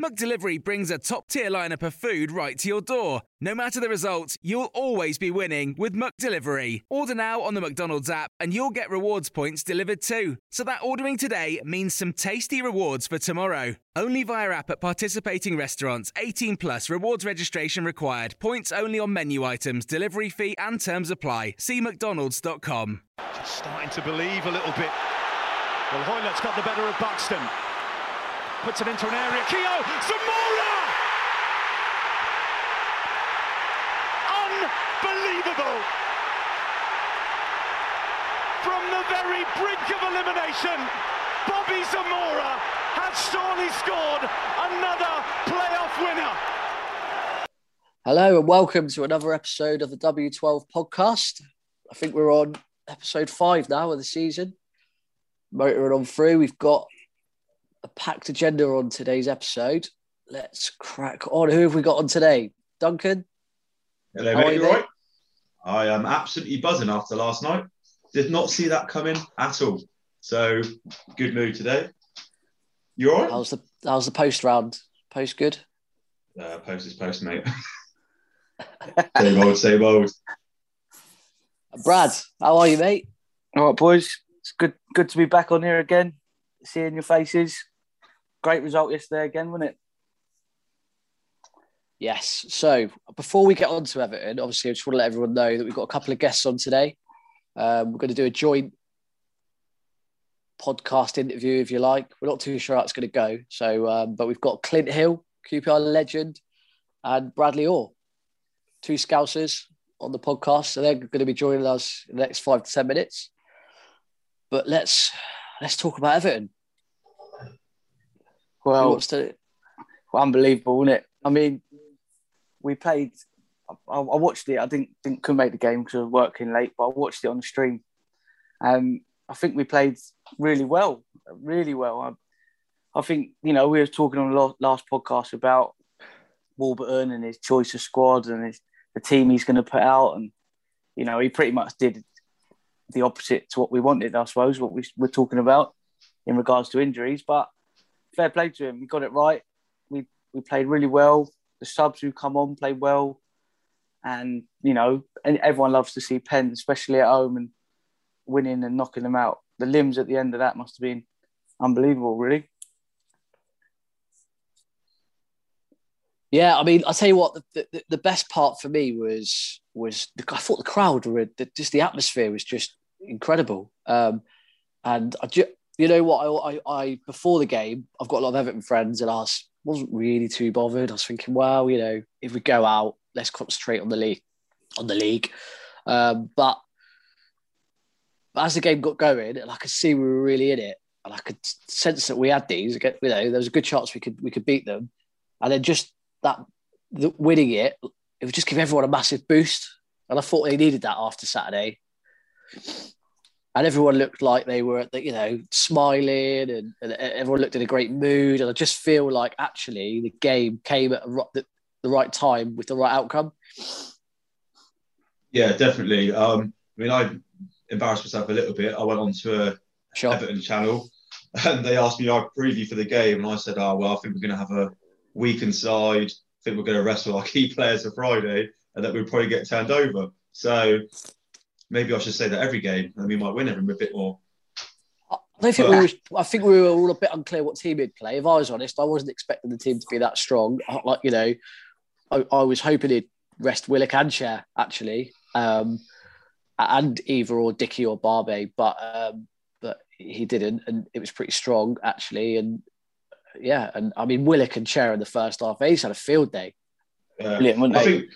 McDelivery brings a top tier lineup of food right to your door. No matter the result, you'll always be winning with McDelivery. Order now on the McDonald's app and you'll get rewards points delivered too. So that ordering today means some tasty rewards for tomorrow. Only via app at participating restaurants. 18 plus rewards registration required. Points only on menu items, delivery fee and terms apply. See McDonald's.com. Just starting to believe a little bit. Well, Hoilett's got the better of Buxton. Puts it into an area. Keogh, Zamora! Unbelievable! From the very brink of elimination, Bobby Zamora has surely scored another playoff winner. Hello and welcome to another episode of the W12 podcast. I think we're on episode five now of the season. Motoring on through, we've got a packed agenda on today's episode. Let's crack on. Who have we got on today? Duncan? Hello, mate. you, You right? I am absolutely buzzing after last night. Did not see that coming at all. So, good mood today. You all right? How's the how's the post round? Post good? Uh, post is post, mate. same old, same old. Brad, how are you, mate? All right, boys. It's good good to be back on here again, seeing your faces. Great result yesterday again, wasn't it? Yes. So before we get on to Everton, obviously I just want to let everyone know that we've got a couple of guests on today. Um, we're going to do a joint podcast interview, if you like. We're not too sure how it's going to go. So, um, but we've got Clint Hill, QPR legend, and Bradley Orr, two Scousers on the podcast. So they're going to be joining us in the next five to ten minutes. But let's let's talk about Everton. Well, unbelievable, wasn't it? I mean, we played. I, I watched it. I didn't didn't couldn't make the game because I was working late, but I watched it on the stream. Um, I think we played really well, really well. I, I think you know we were talking on the la- last podcast about Warburton and his choice of squad and his, the team he's going to put out, and you know he pretty much did the opposite to what we wanted, I suppose. What we were talking about in regards to injuries, but fair play to him. We got it right. We we played really well. The subs who come on played well, and you know, and everyone loves to see Penn, especially at home, and winning and knocking them out. The limbs at the end of that must have been unbelievable, really. Yeah, I mean, I'll tell you what, the, the, the best part for me was was the, I thought the crowd were the, just the atmosphere was just incredible. Um, and I, ju- you know what, I, I, I before the game, I've got a lot of Everton friends, and I was, wasn't really too bothered. I was thinking, well, you know, if we go out, let's concentrate on the league, on the league. Um, but as the game got going, and I could see we were really in it, and I could sense that we had these. You know, there was a good chance we could we could beat them, and then just that the, winning it, it would just give everyone a massive boost. And I thought they needed that after Saturday. And everyone looked like they were, at the, you know, smiling, and, and everyone looked in a great mood. And I just feel like actually the game came at a, the, the right time with the right outcome. Yeah, definitely. Um, I mean, I embarrassed myself a little bit. I went on to a Sure. Everton channel and they asked me our preview for the game. And I said, oh, well, I think we're going to have a weakened side. I think we're going to wrestle our key players for Friday and that we'll probably get turned over. So maybe I should say that every game and we might win it a bit more. I don't think we were, I think we were all a bit unclear what team he'd play. If I was honest, I wasn't expecting the team to be that strong. Like you know, I, I was hoping he'd rest Willock and Chair actually, um, and either or Dickie or Barbe, but um, but he didn't, and it was pretty strong actually. And yeah, and I mean Willock and Chair in the first half, they just had a field day. Yeah. Brilliant, I think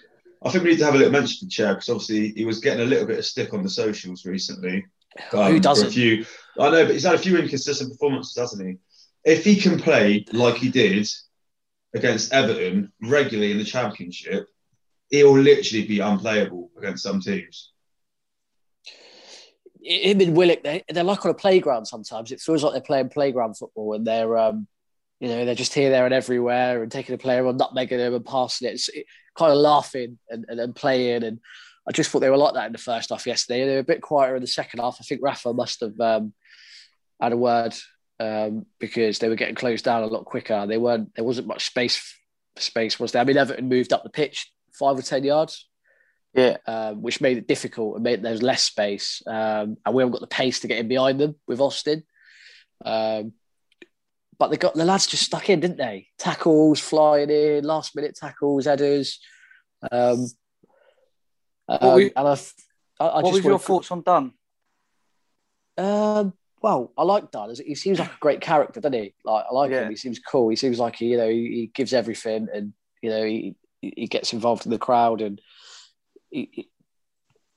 I think we need to have a little mention for Chair because obviously he was getting a little bit of stick on the socials recently. um, Who doesn't? A few, I know, but he's had a few inconsistent performances, hasn't he? If he can play like he did against Everton regularly in the Championship, he'll literally be unplayable against some teams. him and Willock, they, they're like on a playground sometimes. It feels like they're playing playground football and they're, um, you know, they're just here, there, and everywhere and taking a player on, nutmegging them and passing it. It's it, kind of laughing and, and, and playing. And I just thought they were like that in the first half yesterday. They were a bit quieter in the second half. I think Rafa must have um, had a word um, because they were getting closed down a lot quicker. They weren't. There wasn't much space. Space was there. I mean, Everton moved up the pitch five or ten yards Yeah, um, which made it difficult and made there's less space. Um, and we haven't got the pace to get in behind them with Austin. Um, but they got the lads just stuck in, didn't they? Tackles flying in, last minute tackles, headers. Um, um, and I, I, I what was your thoughts on Dunne? um, well, I like Dunne. He seems like a great character, doesn't he? Like I like Yeah. him. He seems cool. He seems like he, you know, he, he gives everything, and you know, he he gets involved in the crowd, and he, he-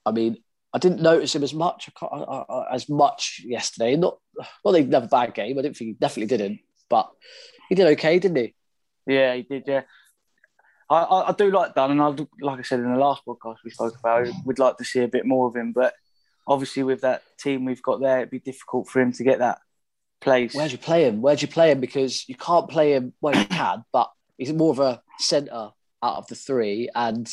I mean, I didn't notice him as much I I- as much yesterday. Not well, they have a bad game. I didn't think he definitely didn't, but he did okay, didn't he? Yeah, he did. Yeah, I, I, I do like Dunne, and I do- like I said in the last podcast we spoke about, we'd like to see a bit more of him. But obviously, with that team we've got there, it'd be difficult for him to get that place. Where'd you play him? Where'd you play him? Because you can't play him. Well, you can, but he's more of a centre out of the three, and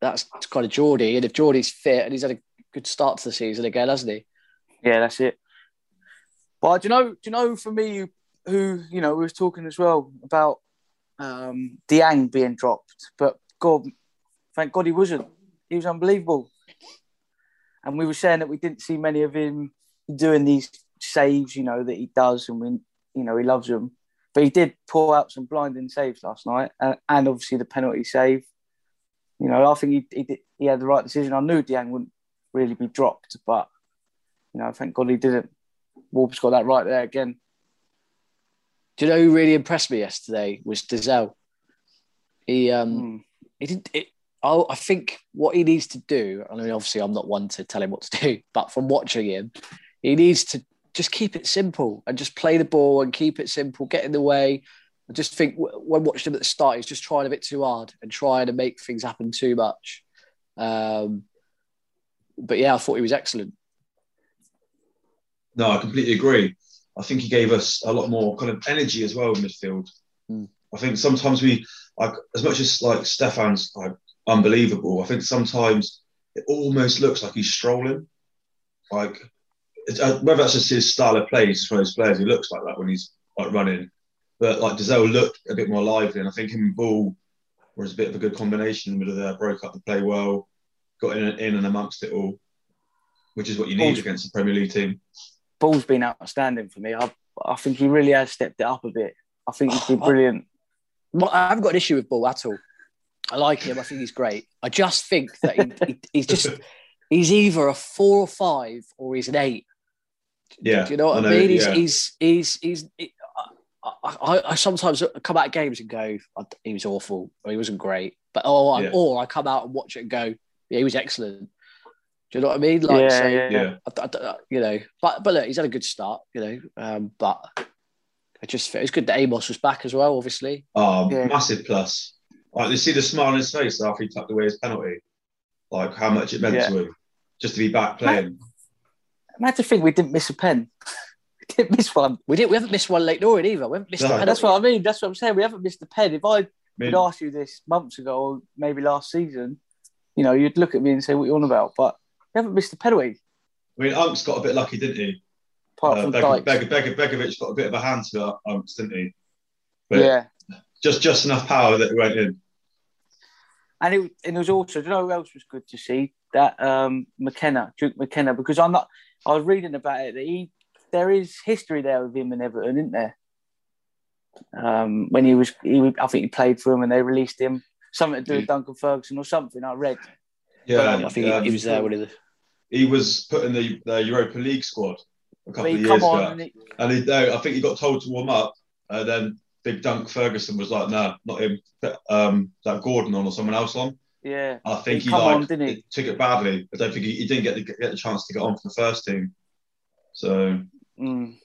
that's kind of Jordy. And if Jordy's fit and he's had a good start to the season again, hasn't he? Yeah, that's it. But do you know? Do you know? For me, who you know, we was talking as well about um, Dieng being dropped, but God, thank God he wasn't. He was unbelievable, and we were saying that we didn't see many of him doing these saves, you know, that he does, and we, you know, he loves them. But he did pull out some blinding saves last night, and, and obviously the penalty save. You know, I think he he, did, he had the right decision. I knew Dieng wouldn't really be dropped, but you know, thank God he didn't. Wolves got that right there again. Do you know who really impressed me yesterday was Dozzell. He um Mm. he didn't. It, I, I think what he needs to do. I mean, obviously, I'm not one to tell him what to do, but from watching him, he needs to just keep it simple and just play the ball and keep it simple, get in the way. I just think w- when watching him at the start, he's just trying a bit too hard and trying to make things happen too much. Um, but yeah, I thought he was excellent. No, I completely agree. I think he gave us a lot more kind of energy as well in midfield. Mm. I think sometimes we, like, as much as like Stefan's like unbelievable, I think sometimes it almost looks like he's strolling. Like, uh, whether that's just his style of play, he's one of those players who looks like that when he's like running. But like Dozzell looked a bit more lively, and I think him and Ball was a bit of a good combination in the middle there. Broke up the play well, got in, in and amongst it all, which is what you need Ball's- against a Premier League team. Ball's been outstanding for me. I, I think he really has stepped it up a bit. I think he's been brilliant. Well, I haven't got an issue with Ball at all. I like him. I think he's great. I just think that he, he, he's just he's either a four or five or he's an eight. Yeah, Do you know what I, know, mean? He's, yeah. he's he's he's. he- I, I, I sometimes come out of games and go, "Oh, he was awful, or he wasn't great. But oh, I, Yeah. or I come out and watch it and go, yeah, he was excellent. Do you know what I mean? Like, yeah, so, yeah, yeah. I, I- I- you know, but but look, he's had a good start, you know. Um, but I just it's good that Amos was back as well. Obviously, Oh, Yeah. massive plus. Like, you see the smile on his face after he tucked away his penalty. Like, how much it meant Yeah. to him just to be back playing. Imagine to think we didn't miss a pen. we didn't miss one. we didn't. We haven't missed one late Norrin either. We haven't missed No. a And penalty. that's what I mean. That's what I'm saying. We haven't missed a pen. If I I mean, had asked you this months ago or maybe last season, you know, you'd look at me and say, "What are you on about?" But we haven't missed a penalty I mean, Unks got a bit lucky, didn't he? apart Uh, from Beg-. Beg- Beg- Begovic got a bit of a hand to Unks, didn't he? But yeah, just just enough power that it went in. and it, and it was also. Do you know who else was good to see? That um, McKenna, Duke McKenna, because I'm not. I was reading about it that he there is history there with him and Everton, isn't there? Um, when he was, he, I think he played for him and they released him. Something to do with Duncan Ferguson or something. I read. Yeah, I think yeah, he, he was there when he. He was put in the, the Europa League squad a couple But of years come ago, and he, no, I think he got told to warm up, and then Big Dunk Ferguson was like, "No, not him." Um, that Gordon on or someone else on. yeah, I think He he, like on, didn't he? took it badly. I don't think he, he didn't get the, get the chance to get on for the first team. So mm,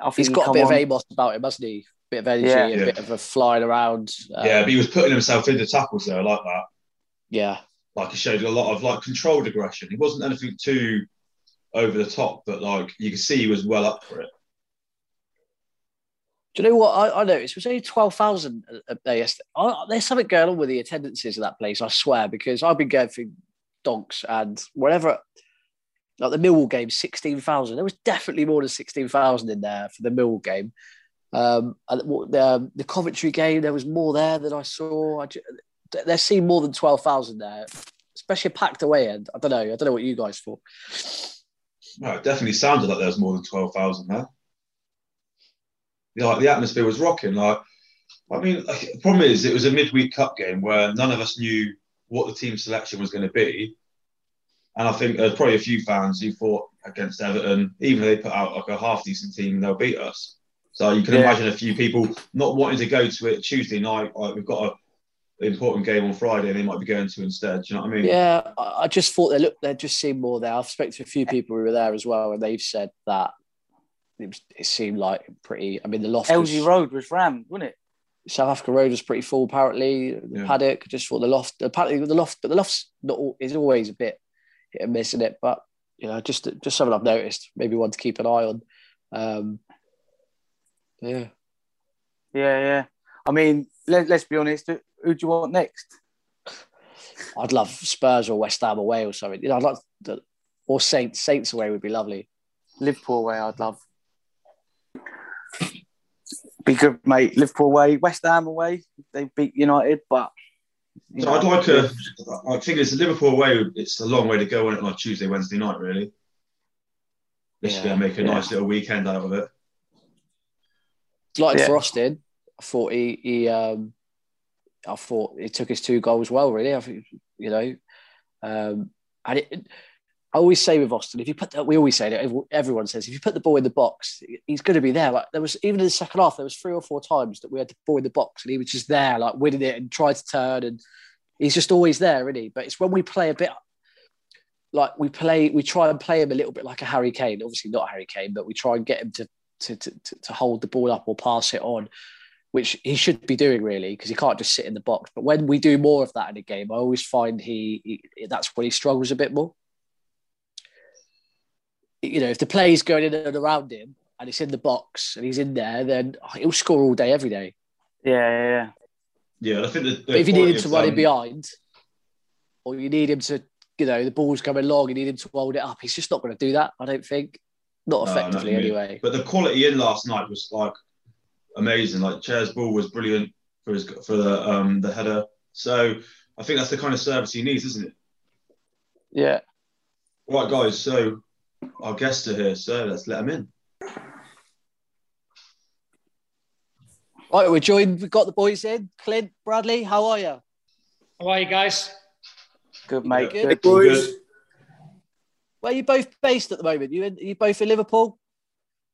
I think He's he got a bit on. of Amos about him, hasn't he? A Bit of energy, Yeah. a Yeah. bit of a flying around. um, yeah, but he was putting himself into tackles there. I like that. yeah. Like he showed a lot of like controlled aggression. He wasn't anything too over the top, but like you could see he was well up for it. Do you know what I, I noticed? It was only twelve thousand there yesterday. I, there's something going on with the attendances of that place. I swear, because I've been going through donks and whatever. Like the Millwall game, sixteen thousand. There was definitely more than sixteen thousand in there for the Millwall game. Um, and the, um, the Coventry game, there was more there than I saw. I there seemed more than twelve thousand there, especially packed away end. I don't know. I don't know what you guys thought. No, it definitely sounded like there was more than twelve thousand there. Yeah, like the atmosphere was rocking. Like, I mean, the problem is it was a midweek cup game where none of us knew what the team selection was going to be, and I think there's probably a few fans who thought against Everton, even if they put out like a half decent team, they'll beat us. So you can Yeah. imagine a few people not wanting to go to it Tuesday night. Like we've got a important game on Friday, and they might be going to instead. Do you know what I mean? Yeah, I I just thought they looked. There just seemed more there. I've spoken to a few people who were there as well, and they've said that it, was, it seemed like pretty. I mean, the loft. LG was- Road was rammed, wasn't it? South Africa Road was pretty full. Apparently, the Yeah. paddock. Just thought the loft. Apparently, the loft, but the loft's not is always a bit hit and miss in it. But you know, just just something I've noticed. Maybe one to keep an eye on. Um, yeah, Yeah, yeah. I mean, let, let's be honest. Who, who do you want next? I'd love Spurs or West Ham away or something. You know, I'd like the, or Saints. Saints away would be lovely. Liverpool away, I'd love. Be good, mate. Liverpool away, West Ham away. They beat United, but you So know, I'd like a. I think it's Liverpool away. It's a long way to go on it on a Tuesday, Wednesday night, really. Just Yeah, gonna make a yeah. nice little weekend out of it. like Yeah. for Austin, I thought he, he um, I thought he took his two goals well. Really, I think you know, um, and it, I always say with Austin, if you put, that, we always say that everyone says, if you put the ball in the box, he's going to be there. Like there was even in the second half, there was three or four times that we had the ball in the box, and he was just there, like winning it and tried to turn, and he's just always there, isn't he? But it's when we play a bit. Like we play, we try and play him a little bit like a Harry Kane. Obviously not Harry Kane, but we try and get him to, to, to, to hold the ball up or pass it on, which he should be doing really because he can't just sit in the box. But when we do more of that in a game, I always find he, he that's when he struggles a bit more. You know, if the play's going in and around him and it's in the box and he's in there, then he'll score all day, every day. yeah, yeah, yeah. Yeah, I think the, the But if you need him to run in behind, or you need him to, you know, the ball's coming long, you need him to hold it up, he's just not going to do that, I don't think. Not effectively, not me. anyway. But the quality in last night was like amazing. Like Chair's ball was brilliant for his for the um the header. So I think that's the kind of service he needs, isn't it? Yeah. Right, guys. So our guests are here, so let's let them in. Right, we're joined. We've got the boys in. Clint, Bradley, how are you? How are you guys? Good, mate. Good. Good. Good. Where are you both based at the moment? You in, you both in Liverpool?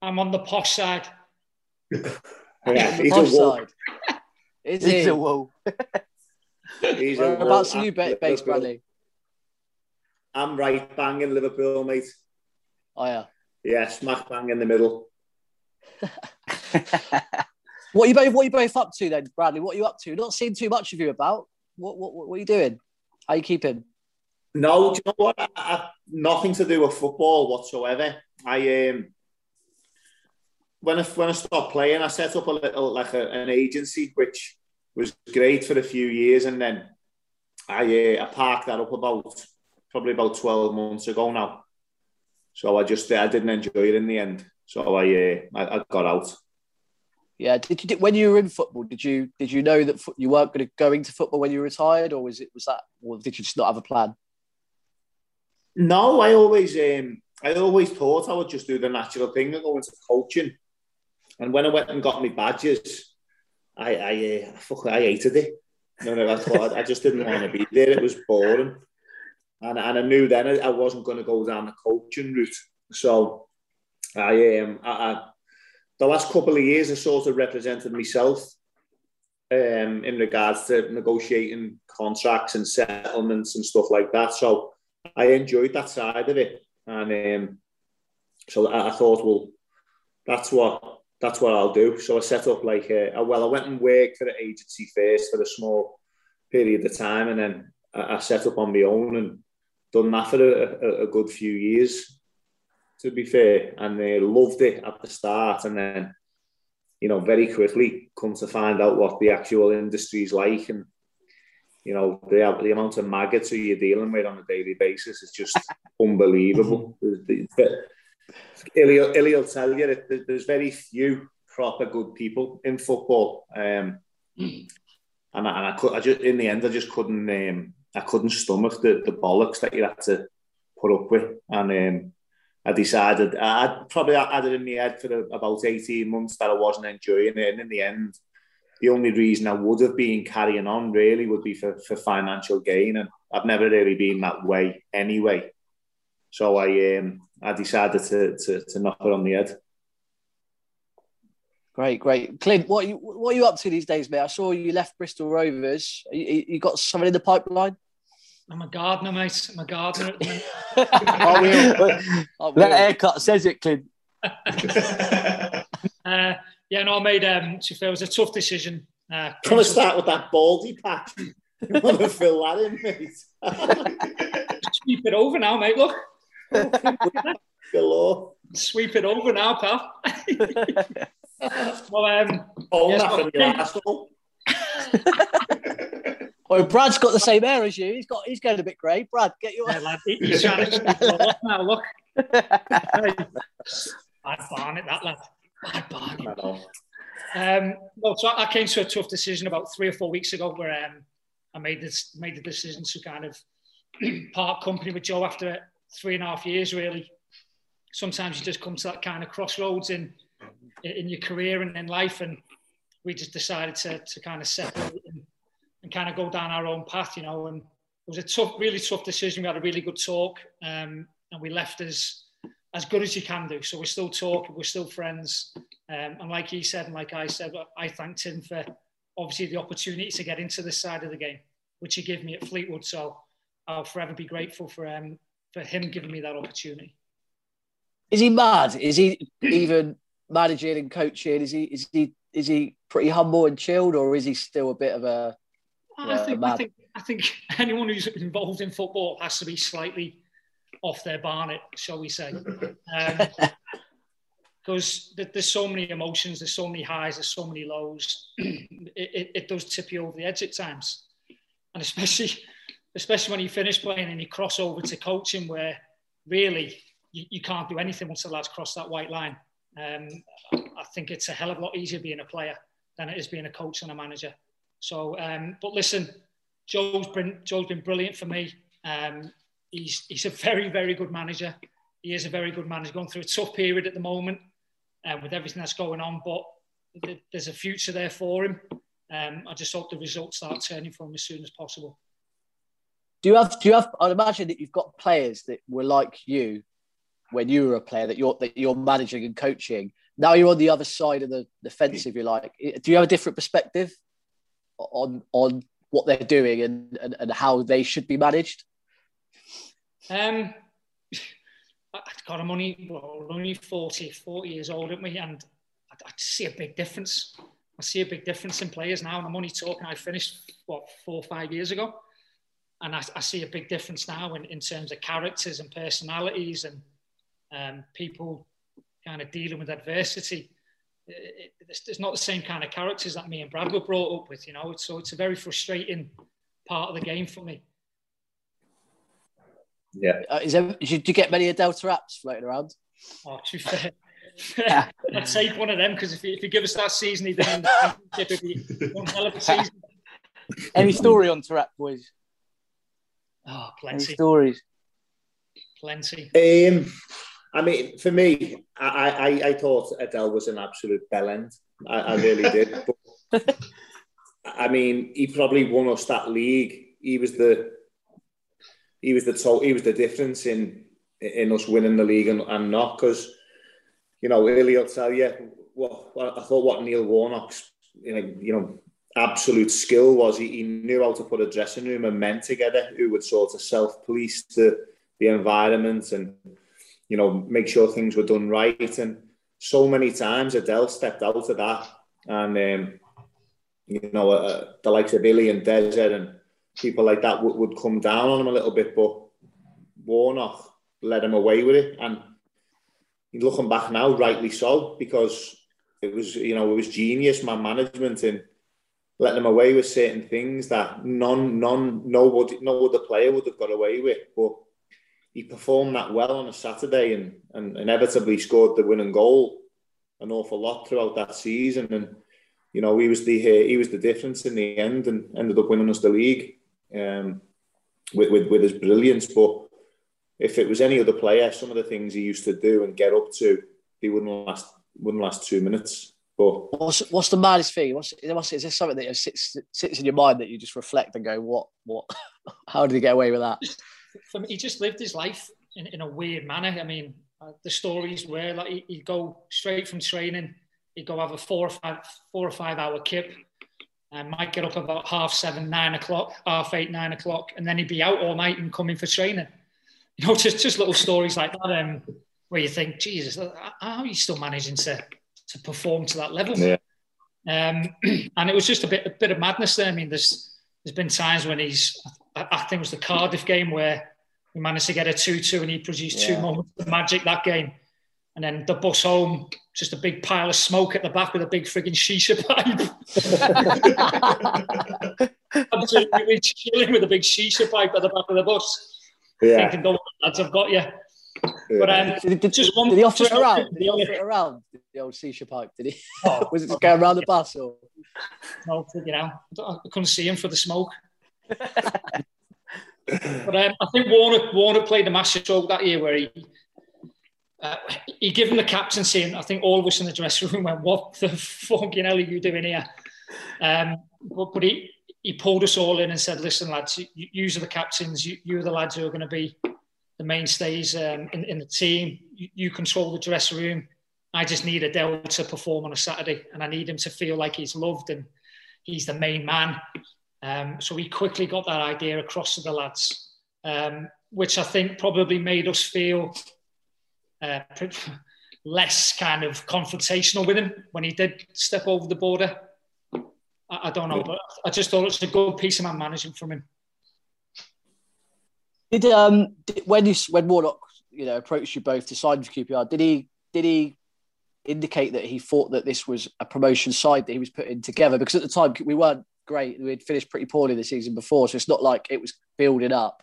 I'm on the posh side. Yeah, On the he's a posh wolf. side. Is He's he? a wall. He's a Whereabouts wolf are you at ba- based, Liverpool. Bradley? I'm right bang in Liverpool, mate. Oh yeah. Yeah, smack bang in the middle. What are you both? What are you both up to then, Bradley? What are you up to? Not seeing too much of you about. What what, what are you doing? How you keeping? No, do you know what? I, I, nothing to do with football whatsoever. I um, when I when I stopped playing, I set up a little like a, an agency, which was great for a few years, and then I uh, I parked that up about probably about twelve months ago now. So I just I didn't enjoy it in the end. So I uh, I, I got out. Yeah. Did you when you were in football? Did you did you know that you weren't going to go into football when you retired, or was it was that, or did you just not have a plan? No, I always um, I always thought I would just do the natural thing and go into coaching. And when I went and got my badges, I I uh, fuck, I hated it. No, no, I thought I just didn't want to be there. It was boring, and and I knew then I wasn't going to go down the coaching route. So I um I, I the last couple of years I sort of represented myself um, in regards to negotiating contracts and settlements and stuff like that. So I enjoyed that side of it, and um, so I, I, thought, well, that's what that's what I'll do. So I set up like a, well, I went and worked for the agency first for a small period of time, and then I, set up on my own and done that for a, a, a good few years. To be fair, and they loved it at the start, and then you know, very quickly come to find out what the actual industry is like and, you know, the, the amount of maggots who you're dealing with on a daily basis is just unbelievable. Hilly will tell you that there's very few proper good people in football. Um, mm. And, I, and I could, I just, in the end, I just couldn't, um, I couldn't stomach the, the bollocks that you had to put up with. And um, I decided I'd probably had it in my head for about 18 months that I wasn't enjoying it. And in the end, the only reason I would have been carrying on really would be for, for financial gain. And I've never really been that way anyway. So I um, I decided to, to, to knock it on the head. Great, great. Clint, what are you what are you up to these days, mate? I saw you left Bristol Rovers. You, you got something in the pipeline? I'm a gardener, mate. I'm a gardener at the minute. we oh, that haircut says it, Clint. uh, yeah, no, I made um, it was a tough decision. Uh, Trying to start with that baldy patch. You want to fill that in, mate? Sweep it over now, mate. Look. Galore. Sweep it over now, pal. well, um, oh, yes, well, Oh, Brad's got the same hair as you. He's got he's getting a bit grey. Brad, get your. Yeah, lad, he's trying to now. Look, I'd barn it, that lad. I'd barn it. Um, well, so I came to a tough decision about three or four weeks ago where um, I made this made the decision to kind of part company with Joe after three and a half years. Really, sometimes you just come to that kind of crossroads in in your career and in life, and we just decided to to kind of separate and and kind of go down our own path, you know. And it was a tough, really tough decision. We had a really good talk, um, and we left as as good as you can do. So we're still talking, we're still friends. Um, and like he said, and like I said, I thanked him for obviously the opportunity to get into this side of the game, which he gave me at Fleetwood. So I'll forever be grateful for um, for him giving me that opportunity. Is he mad? Is he even managing and coaching? Is he is he is he pretty humble and chilled, or is he still a bit of a I think, I think I think anyone who's involved in football has to be slightly off their barnet, shall we say? Because um, there's so many emotions, there's so many highs, there's so many lows. it, it, it, does tip you over the edge at times, and especially especially when you finish playing and you cross over to coaching, where really you, you can't do anything once the lads cross that white line. Um, I think it's a hell of a lot easier being a player than it is being a coach and a manager. So, um, but listen, Joe's been Joe's been brilliant for me. Um, he's he's a very very good manager. He is a very good manager. Going through a tough period at the moment uh, with everything that's going on, but th- there's a future there for him. Um, I just hope the results start turning for him as soon as possible. Do you have? Do you have? I'd imagine that you've got players that were like you when you were a player that you're that you're managing and coaching. Now you're on the other side of the, the fence, if you like. Do you have a different perspective? on on what they're doing and, and, and how they should be managed? Um, God, I'm only, well, only 40, 40 years old, aren't we? And I, I, see a big difference. I see a big difference in players now. And I'm only talking, I finished, what, four or five years ago. And I, I see a big difference now in, in terms of characters and personalities and um, people kind of dealing with adversity it, it's, not the same kind of characters that me and Brad were brought up with, you know. So it's a very frustrating part of the game for me. Yeah. Uh, is there, did you get many Delta apps floating around? Oh, to be fair, I'd take one of them because if, if you give us that season, he'd been one hell of a season. Any story on Taarabt, boys? Oh, plenty. Any stories? Plenty. Um, I mean, for me, I, I, I thought Adel was an absolute bellend. I, I really did. But, I mean, he probably won us that league. He was the he was the to- he was the difference in in us winning the league and, and not because you know earlier will tell you what I thought what Neil Warnock's you know, you know absolute skill was he, he knew how to put a dressing room and men together who would sort of self police the the environment and you know make sure things were done right. And so many times Adel stepped out of that and um, you know uh, the likes of Billy and Desert and people like that would, would come down on him a little bit but Warnock led him away with it. And looking back now rightly so because it was you know it was genius man management and letting them away with certain things that none, none, nobody, no other player would have got away with. But he performed that well on a Saturday and, and inevitably scored the winning goal an awful lot throughout that season. And you know, he was the he was the difference in the end and ended up winning us the league um, with, with with his brilliance. But if it was any other player, some of the things he used to do and get up to, he wouldn't last wouldn't last two minutes. But what's what's the maddest thing? What's, what's is there something that sits sits in your mind that you just reflect and go, what what? How did he get away with that? Me, he just lived his life in, in a weird manner. I mean, uh, the stories were like he, he'd go straight from training, he'd go have a four or five four or five hour kip, and might get up about half seven, nine o'clock, half eight, nine o'clock, and then he'd be out all night and coming for training. You know, just just little stories like that, um, where you think, Jesus, how are you still managing to to perform to that level. Yeah. Um, and it was just a bit a bit of madness there. I mean, there's there's been times when he's I, I think it was the Cardiff game where we managed to get a two-two and he produced yeah. two moments of magic that game. And then the bus home, just a big pile of smoke at the back with a big frigging shisha pipe. Absolutely chilling with a big shisha pipe at the back of the bus. Yeah. Thinking, don't lads, I've got you. But um, did, did, just one, did he offer it around? Did he offer it around? The old shisha pipe? Did he? Oh, was it just going around the bus or? No, you know, I couldn't see him for the smoke. but um, I think Warner Warner played a massive stroke that year where he uh, he gave him the captaincy, and I think all of us in the dressing room went, "What the fucking hell are you doing here?" Um, but, but he he pulled us all in and said, "Listen, lads, you, you are the captains. You, you're the lads who are going to be the mainstays um, in, in the team. You, you, control the dressing room. I just need Adel to perform on a Saturday, and I need him to feel like he's loved and he's the main man. Um, so we quickly got that idea across to the lads, um, which I think probably made us feel uh, less kind of confrontational with him when he did step over the border. I, I don't know, but I just thought it was a good piece of man management from him. Did um did, when you when Warnock you know approached you both to sign for QPR, did he did he indicate that he thought that this was a promotion side that he was putting together? Because at the time we weren't great, we had finished pretty poorly the season before, so it's not like it was building up.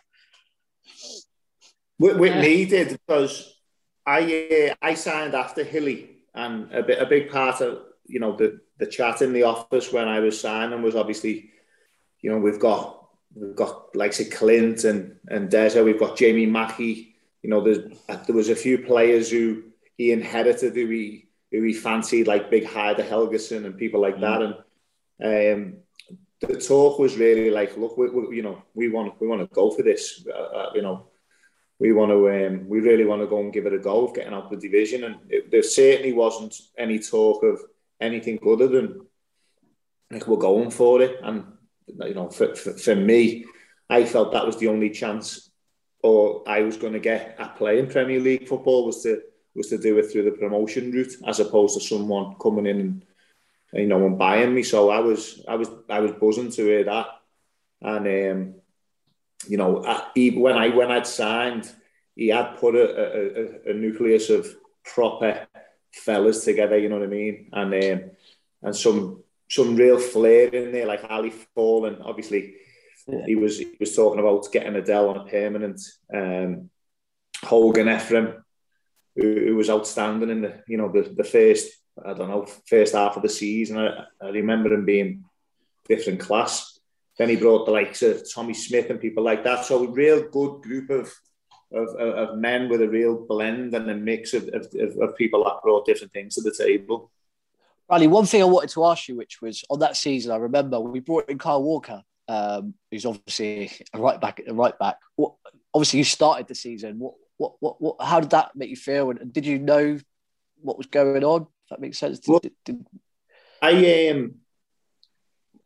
We, we needed because I uh, I signed after Hilly, and a bit a big part of you know the the chat in the office when I was signing was obviously, you know, we've got We've got like say Clint and and Deza. We've got Jamie Mackie. You know, there's there was a few players who he inherited who he who he fancied, like Big Heidar Helguson and people like that. And um, the talk was really like, look, we, we, you know, we want we want to go for this. Uh, uh, you know, we want to um, we really want to go and give it a go of getting out the division. And it, there certainly wasn't any talk of anything other than like we're going for it. And you know, for, for, for me, I felt that was the only chance or I was going to get at playing Premier League football was to was to do it through the promotion route as opposed to someone coming in and you know and buying me. So I was I was I was buzzing to hear that, and um, you know I, when I when I'd signed, he had put a, a, a, nucleus of proper fellas together. You know what I mean, and um, and some some real flair in there, like Ali Fall, and obviously yeah. he was he was talking about getting Adel on a permanent. Um, Hogan Ephraim, who, who, was outstanding in the you know the, the first I don't know first half of the season. I, I remember him being different class. Then he brought the likes of Tommy Smith and people like that. So a real good group of of, of, men with a real blend and a mix of, of, of people that brought different things to the table. Riley, one thing I wanted to ask you, which was on that season, I remember we brought in Kyle Walker, um, who's obviously a right back. At a right back. What, obviously, you started the season. What, what, what, what, how did that make you feel? And did you know what was going on? If that makes sense. Well, did, did, I um,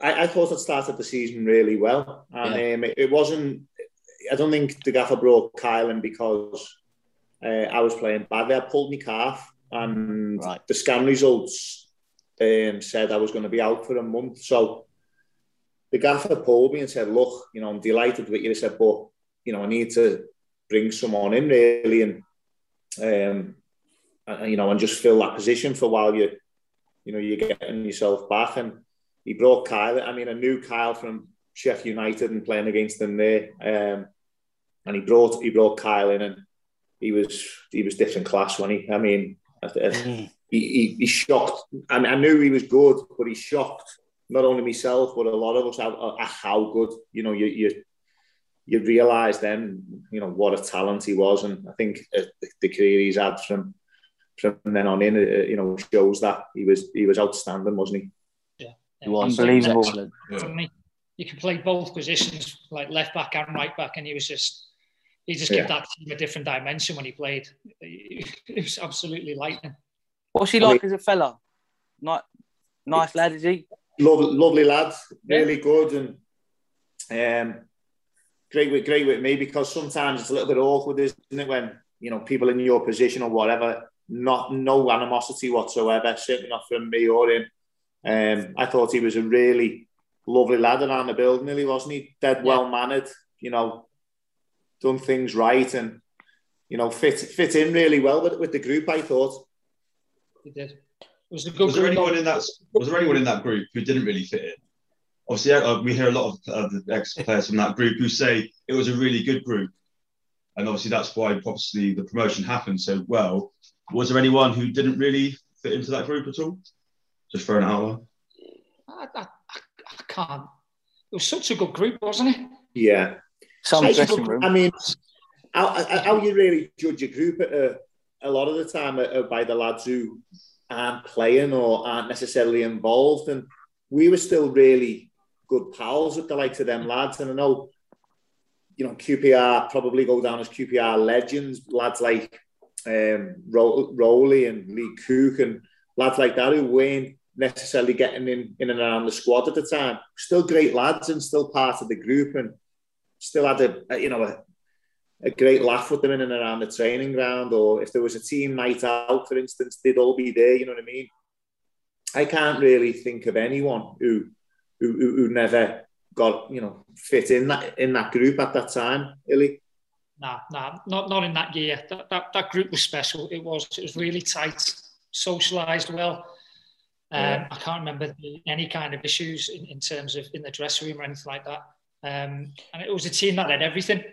I, I thought it started the season really well, and Yeah. um, it, it wasn't. I don't think the gaffer brought Kyle in because uh, I was playing badly. I pulled my calf, and the scan results um, said I was going to be out for a month. So the gaffer pulled me and said, "Look, you know, I'm delighted with you." He said, "But you know, I need to bring someone in really, and um, and, you know, and just fill that position for a while you, you know, you're getting yourself back." And he brought Kyle. I mean, I knew Kyle from Sheffield United and playing against them there. Um, and he brought he brought Kyle in, and he was he was different class, when he? I mean, I, I, he, he, he shocked. I, mean, I knew he was good, but he shocked not only myself but a lot of us at, at how good. You know, you you you realise then, you know, what a talent he was, and I think uh, the, the career he's had from from then on in, uh, you know, shows that he was he was outstanding, wasn't he? Yeah, he was Unbelievable. excellent. You could play both positions, like left back and right back, and he was just he just Yeah. gave that team a different dimension when he played. It was absolutely lightning. What's he like as a fella? Nice, nice lad, is he? lovely, lovely lad, really good, and um, great with great with me because sometimes it's a little bit awkward, isn't it, when you know people in your position or whatever, not no animosity whatsoever, certainly not from me or him. Um, I thought he was a really lovely lad around the building, really, wasn't he? Dead well mannered, you know, done things right, and you know fit fit in really well with with the group. I thought. He did. It was a good Was there group. anyone in that? Was there anyone in that group who didn't really fit in? Obviously, uh, we hear a lot of uh, the ex-players from that group who say it was a really good group, and obviously that's why obviously the promotion happened so well. Was there anyone who didn't really fit into that group at all? Just for an hour. I, I, I can't. It was such a good group, wasn't it? Yeah. Some I, dressing room. I mean, how, how how you really judge a group uh, a lot of the time uh, by the lads who aren't playing or aren't necessarily involved. And we were still really good pals with the likes of them lads. And I know, you know, QPR probably go down as QPR legends, lads like um, Ro- Rowley and Lee Cook and lads like that who weren't necessarily getting in, in and around the squad at the time. Still great lads and still part of the group and still had a, a you know a, a great laugh with them in and around the training ground or if there was a team night out for instance they'd all be there you know what I mean I can't really think of anyone who who, who, never got you know fit in that in that group at that time really Nah, nah, not not in that year. That, that that group was special. It was it was really tight, socialised well. Um, Yeah. I can't remember any kind of issues in, in terms of in the dressing room or anything like that. Um, and it was a team that had everything.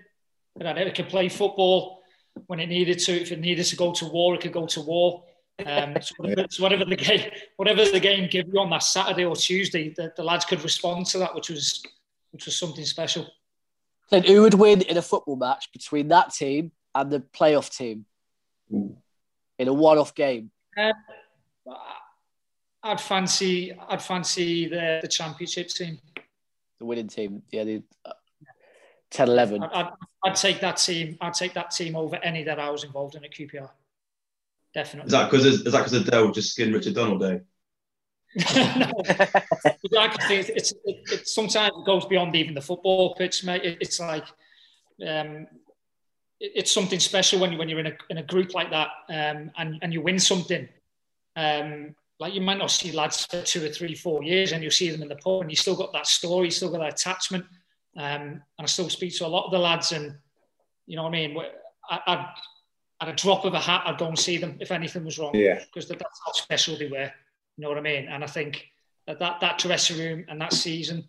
It, had, it could play football when it needed to. If it needed to go to war, it could go to war. Um, so, whatever, so whatever the game, whatever the game gave you on that Saturday or Tuesday, the, the lads could respond to that, which was which was something special. Then who would win in a football match between that team and the playoff team in a one-off game? Um, I'd fancy I'd fancy the, the championship team. The winning team, yeah, the uh, 10 11. I'd, I'd, I'd take that team. I'd take that team over any that I was involved in at QPR. Definitely. Is that because is that because Adel just skinned Richard Donald Day? like it's, it's, it, it, sometimes it goes beyond even the football pitch, mate. It, it's like um, it, it's something special when you when you're in a in a group like that um, and and you win something. Um, like you might not see lads for two or three, four years, and you see them in the pub, and you still got that story, you still got that attachment. Um, and I still speak to a lot of the lads, and you know what I mean. I, I'd, at a drop of a hat, I'd go and see them if anything was wrong. Yeah. because that's how special they were. You know what I mean? And I think that that, that dressing room and that season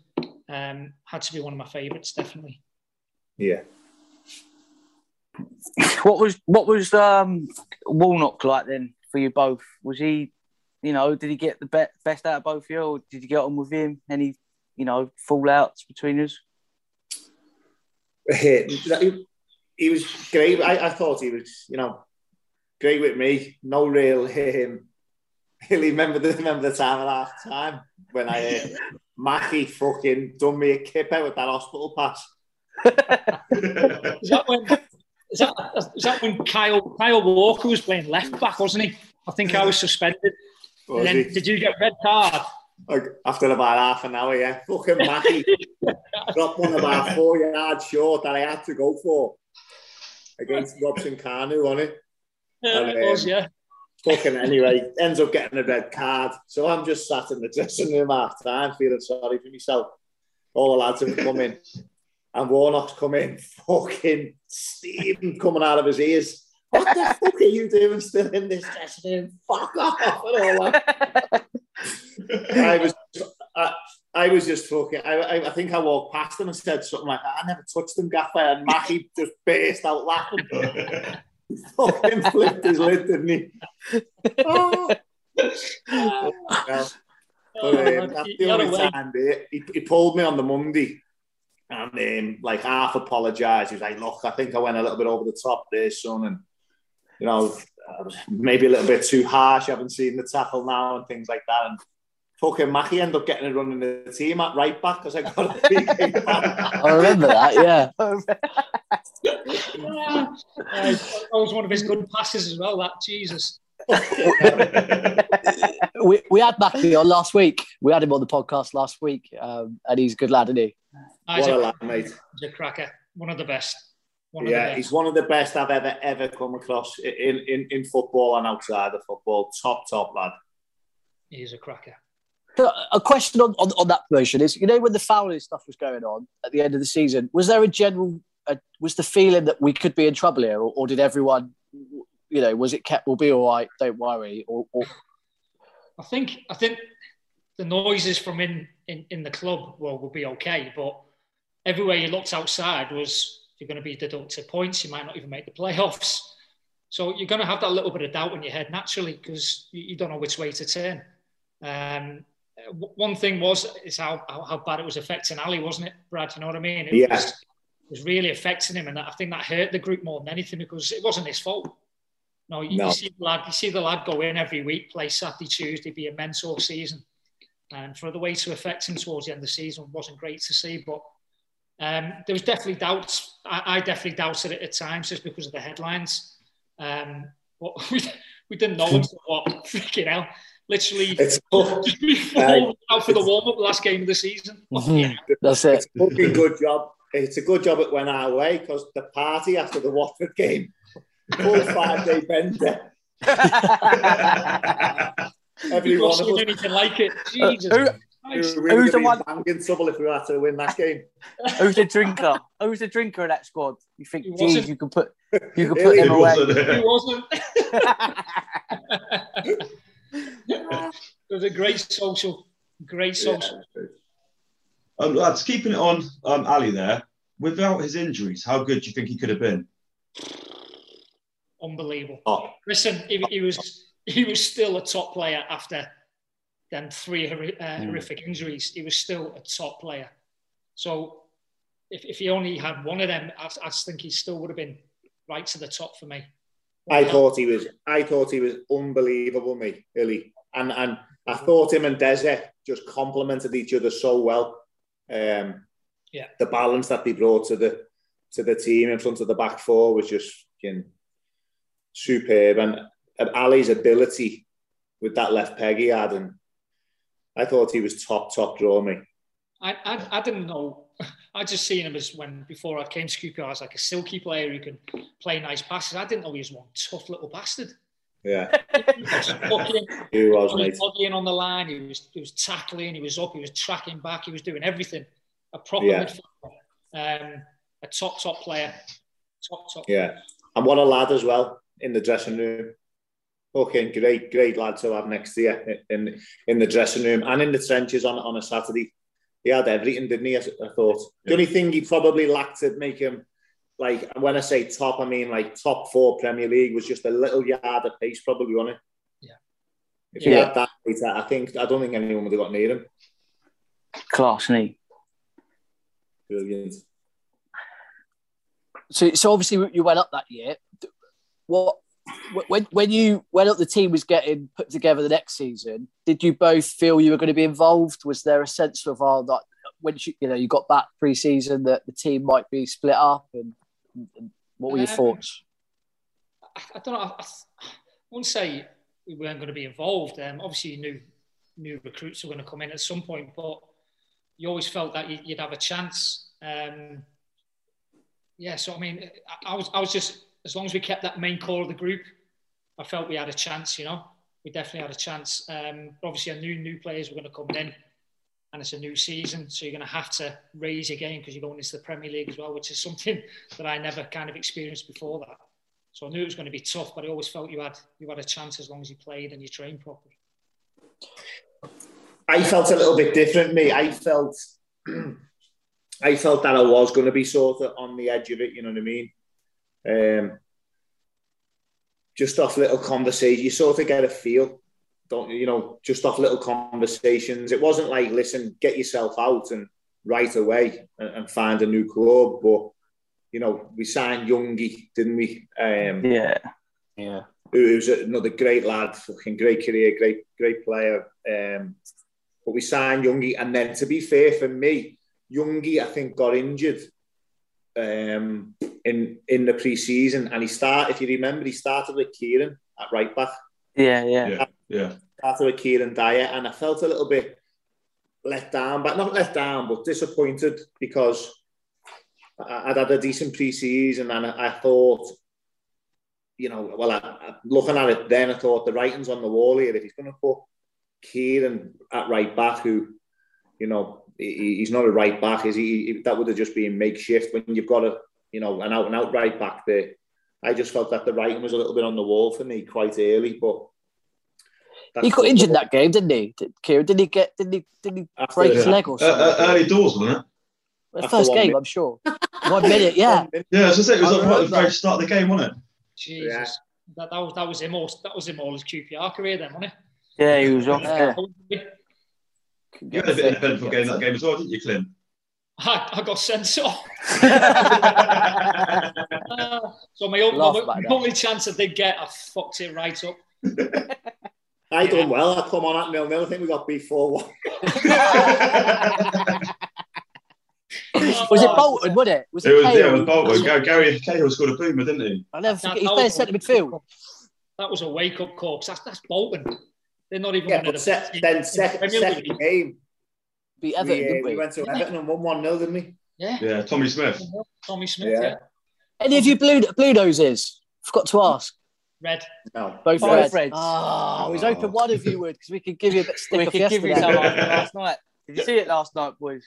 um, had to be one of my favourites, definitely. yeah What was what was um, Warnock like then for you both? Was he, you know, did he get the be- best out of both of you, or did you get on with him? Any, you know, fallouts between us? He was great. I, I thought he was, you know, great with me. No real hit him. Really remember the remember the time at half time when I uh, Mackie fucking done me a kip out with that hospital pass. is that when is that, is that when Kyle Kyle Walker was playing left back, wasn't he? I think I was suspended. Was and then he? did you get red card? Like after about half an hour, yeah. Fucking Mackie dropped one about four yards short that I had to go for against Robson Kanu on it. Yeah, and, it was, um, yeah. Fucking anyway, ends up getting a red card. So I'm just sat in the dressing room half time feeling sorry for myself. All the lads have come in. And Warnock's come in, fucking steam coming out of his ears. What the fuck are you doing still in this dressing room? Fuck off and all that. I was I, I was just talking. I, I, I, think I walked past him and said something like I never touched him, Gaffer, and Mackie just burst out laughing. fucking flipped his lid, didn't he? oh. oh, well. But, um, that's the only time he, he pulled me on the Monday and um, like half apologised. He was like, "Look, I think I went a little bit over the top there, son, and you know, maybe a little bit too harsh. I haven't seen the tackle now and things like that." And fucking Mackie ended up getting a run in the team at right back because I got a big I remember that, yeah. that was one of his good passes as well. That Jesus. we, we had Mackie on last week. We had him on the podcast last week, um, and he's a good lad, isn't he? What a, a lad, mate. He's a cracker. One of the best. One yeah, he's one of the best I've ever ever come across in, in, in football and outside of football. Top, top lad. He's a cracker. A question on, on, on that promotion is, you know, when the fouling stuff was going on at the end of the season, was there a general, uh, was the feeling that we could be in trouble here, or, or, did everyone, you know, was it kept, we'll be all right, don't worry, or, or... I think, I think the noises from in, in, in the club, well, will be okay, but everywhere you looked outside was you're going to be deducted points, you might not even make the playoffs. So you're going to have that little bit of doubt in your head naturally because you, don't know which way to turn. Um, one thing was is how, how, how bad it was affecting Ali, wasn't it, Brad? You know what I mean? It yeah. was, it was really affecting him, and I think that hurt the group more than anything because it wasn't his fault. No, you, no. you see the lad, you see the lad go in every week, play Saturday, Tuesday, be a mentor season, and for the way to affect him towards the end of the season wasn't great to see. But um, there was definitely doubts. I, I, definitely doubted it at times just because of the headlines. Um, but we, we didn't know until what freaking hell literally it's just before uh, out for the warm up last game of the season. Mm-hmm. That's it. It's a fucking good job. It's a good job it went our way because the party after the Watford game, full five day bender. Every one of us. anything like it. Uh, Jesus. Uh, who, we who's the one in trouble if we had to win that game? who's the drinker? Who's the drinker in that squad? You think, geez, you can put you can put him away. He wasn't. it was a great social, great social. Yeah. Um, lads, keeping it on um, Ali there, without his injuries, how good do you think he could have been? Unbelievable. Oh. Listen, he, he, was he was still a top player after then three uh, mm. horrific injuries. He was still a top player. So if, if he only had one of them, I, I think he still would have been right to the top for me. I thought he was. I thought he was unbelievable, me, really, and and I thought him and Deza just complemented each other so well. Um, yeah, the balance that they brought to the to the team in front of the back four was just fucking superb, and, and Ali's ability with that left peg he had, and I thought he was top top draw me. I, I, I didn't know I just seen him as when before I came to QPR as like a silky player who can play nice passes. I didn't know he was one tough little bastard. Yeah, he was, he was mate. On the line, he was he was tackling, he was up, he was tracking back, he was doing everything. A proper yeah. midfielder, um, a top top player, top top. Yeah, and what a lad as well in the dressing room. Fucking great, great lad to have next to you in in the dressing room and in the trenches on on a Saturday he had everything, didn't he? I, thought. The only thing he probably lacked to make him like, when I say top, I mean like top four Premier League was just a little yard of pace, probably on it. Yeah. If he had that, I think I don't think anyone would have got near him. Class, me. Brilliant. So, so obviously you went up that year. What when when you when the team was getting put together the next season, did you both feel you were going to be involved? Was there a sense of oh, that when you, you know you got back pre-season that the team might be split up, and, and what were your um, thoughts? I, don't know. I, I, wouldn't say we weren't going to be involved. Um, obviously, you knew new recruits were going to come in at some point, but you always felt that you'd have a chance. Um, yeah, so I mean, I was I was just as long as we kept that main core of the group, I felt we had a chance. You know, we definitely had a chance. Um, obviously, I knew new players were going to come in, and it's a new season, so you're going to have to raise your game because you're going into the Premier League as well, which is something that I never kind of experienced before that. So I knew it was going to be tough, but I always felt you had you had a chance as long as you played and you trained properly. I felt a little bit different. Me, I felt, I felt that I was going to be sort of on the edge of it. You know what I mean? Um, just off little conversations, you sort of get a feel, don't you? know, just off little conversations. It wasn't like, listen, get yourself out and right away and, and find a new club. But you know, we signed Youngie, didn't we? Um, yeah, yeah. Who was another great lad, fucking great career, great great player. Um, but we signed Youngie, and then to be fair for me, Youngie I think got injured um, in in the pre-season, and he started. If you remember, he started with Kieran at right back. Yeah, yeah, yeah. yeah. Started with Kieran Dyer, and I felt a little bit let down, but not let down, but disappointed because I'd had a decent pre-season, and I, I thought, you know, well, I, looking at it then, I thought the writing's on the wall here. If he's going to put Kieran at right back, who, you know, he's not a right back, is he? That would have just been makeshift when you've got a, you know, an out and out right back there. I just felt that the writing was a little bit on the wall for me quite early, but he got injured that game, didn't he? Kieran, did he get? Did he? Did he break his leg or something? Uh, uh, early doors, wasn't it? The first game, minute. I'm sure. One minute, yeah. yeah, as I said, it was at the very start of the game, wasn't it? Jesus, yeah. that, that was that was him all that was him all his QPR career then, wasn't it? Yeah, he was off. Yeah. You had a bit of an eventful game that game as well, didn't you, Clint? I, I got sent off. uh, so my, my, my only chance I did get, I fucked it right up. I done well. I come on at nil nil. I think we got beat four one. was it Bolton? Was it? Was it, it was, yeah, it was Bolton. Gary, Gary Cahill scored a boomer, didn't he? I never forget. He's playing centre midfield. That was a wake up call. That's that's Bolton. They're not even yeah, one of the se- then second, second game. Beat Everton, we, uh, we? went to yeah. Everton and won 1 0, didn't we? Yeah. Yeah, Tommy Smith. Tommy Smith, yeah. yeah. Any of you blue, blue noses? Forgot to ask. Red. No. Both, Both red. reds. Oh, I was hoping one of you would because we could give you a bit stick We could give you some last night. Did you see it last night, boys?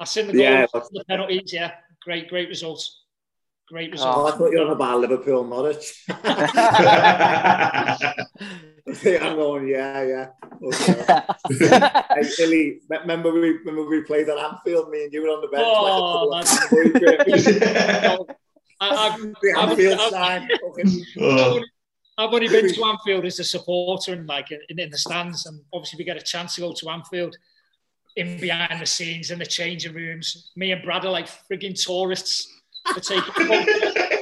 I seen the goal, yeah, the penalties. Yeah, great, great results. Great results. Oh, I thought you were on about Liverpool Norwich. I'm going, yeah, yeah. Okay. hey, Billy, remember we remember we played at Anfield, me and you were on the bench. Oh, like I, I, the Anfield sign. Oh. I've only been to Anfield as a supporter and like in, in the stands, and obviously we get a chance to go to Anfield in behind the scenes in the changing rooms. Me and Brad are like frigging tourists for taking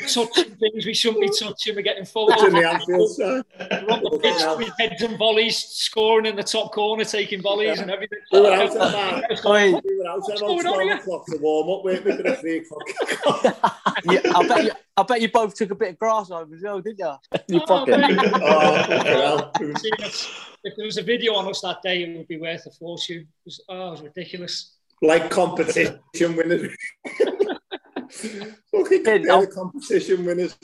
touching things we shouldn't be touching. We're getting photos. in the Anfield. We're on the pitch with heads and volleys, scoring in the top corner, taking volleys yeah. and everything. We were out at that. We were out at 12 o'clock to warm up. We're making a 3 o'clock. yeah, I bet you. I bet you both took a bit of grass over as well, didn't you? you fucking. oh, if there was a video on us that day, it would be worth a fortune. It was, oh, it was ridiculous. Like competition winners. Fucking Clint, competition winners.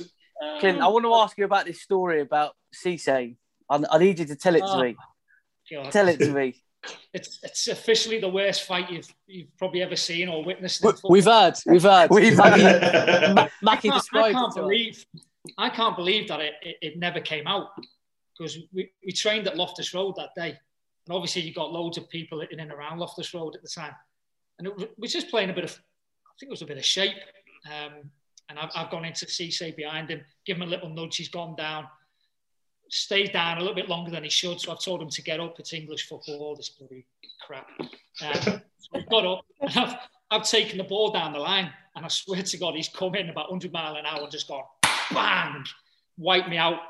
Clint, I want to ask you about this story about Cisse. I, I need you to tell it oh, to ah. me. God. Tell it to me. It's it's officially the worst fight you've you've probably ever seen or witnessed. We've heard, we've heard, we've heard. Mackie described I can't believe, I can't believe that it, it, it never came out because we, we trained at Loftus Road that day, and obviously you got loads of people in and around Loftus Road at the time, and it was just playing a bit of, I think it was a bit of shape, um, and I've, I've gone into Cisse behind him, give him a little nudge, he's gone down, stayed down a little bit longer than he should, so I've told him to get up. It's English football, all this bloody crap. Um, so got up, and I've, I've taken the ball down the line, and I swear to God, he's come in about 100 mile an hour and just gone bang, wipe me out,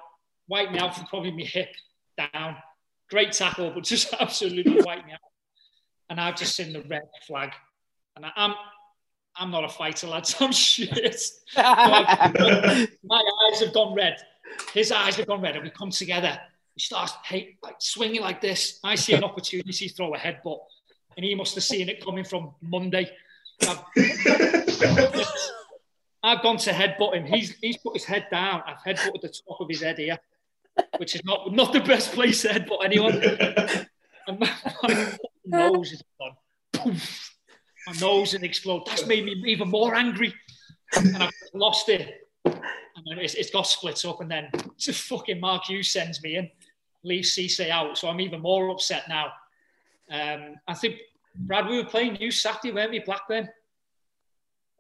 wipe me out from probably my hip down. Great tackle, but just absolutely wipe me out. And I've just seen the red flag, and I, I'm I'm not a fighter, lads. I'm shit. my eyes have gone red. His eyes have gone red, and we come together. He starts hey, like, swinging like this. I see an opportunity to throw a headbutt, and he must have seen it coming from Monday. I've, I've gone to headbutt him. He's he's put his head down. I've headbutted the top of his head here, which is not not the best place to headbutt anyone. And my, my nose is gone. Poof my nose and explode. That's made me even more angry. And I've lost it. And it's, it's got split up. And then just fucking Mark Hughes sends me in, leaves Cisse out. So I'm even more upset now. Um, I think, Brad, we were playing you Saturday, weren't we, Blackburn?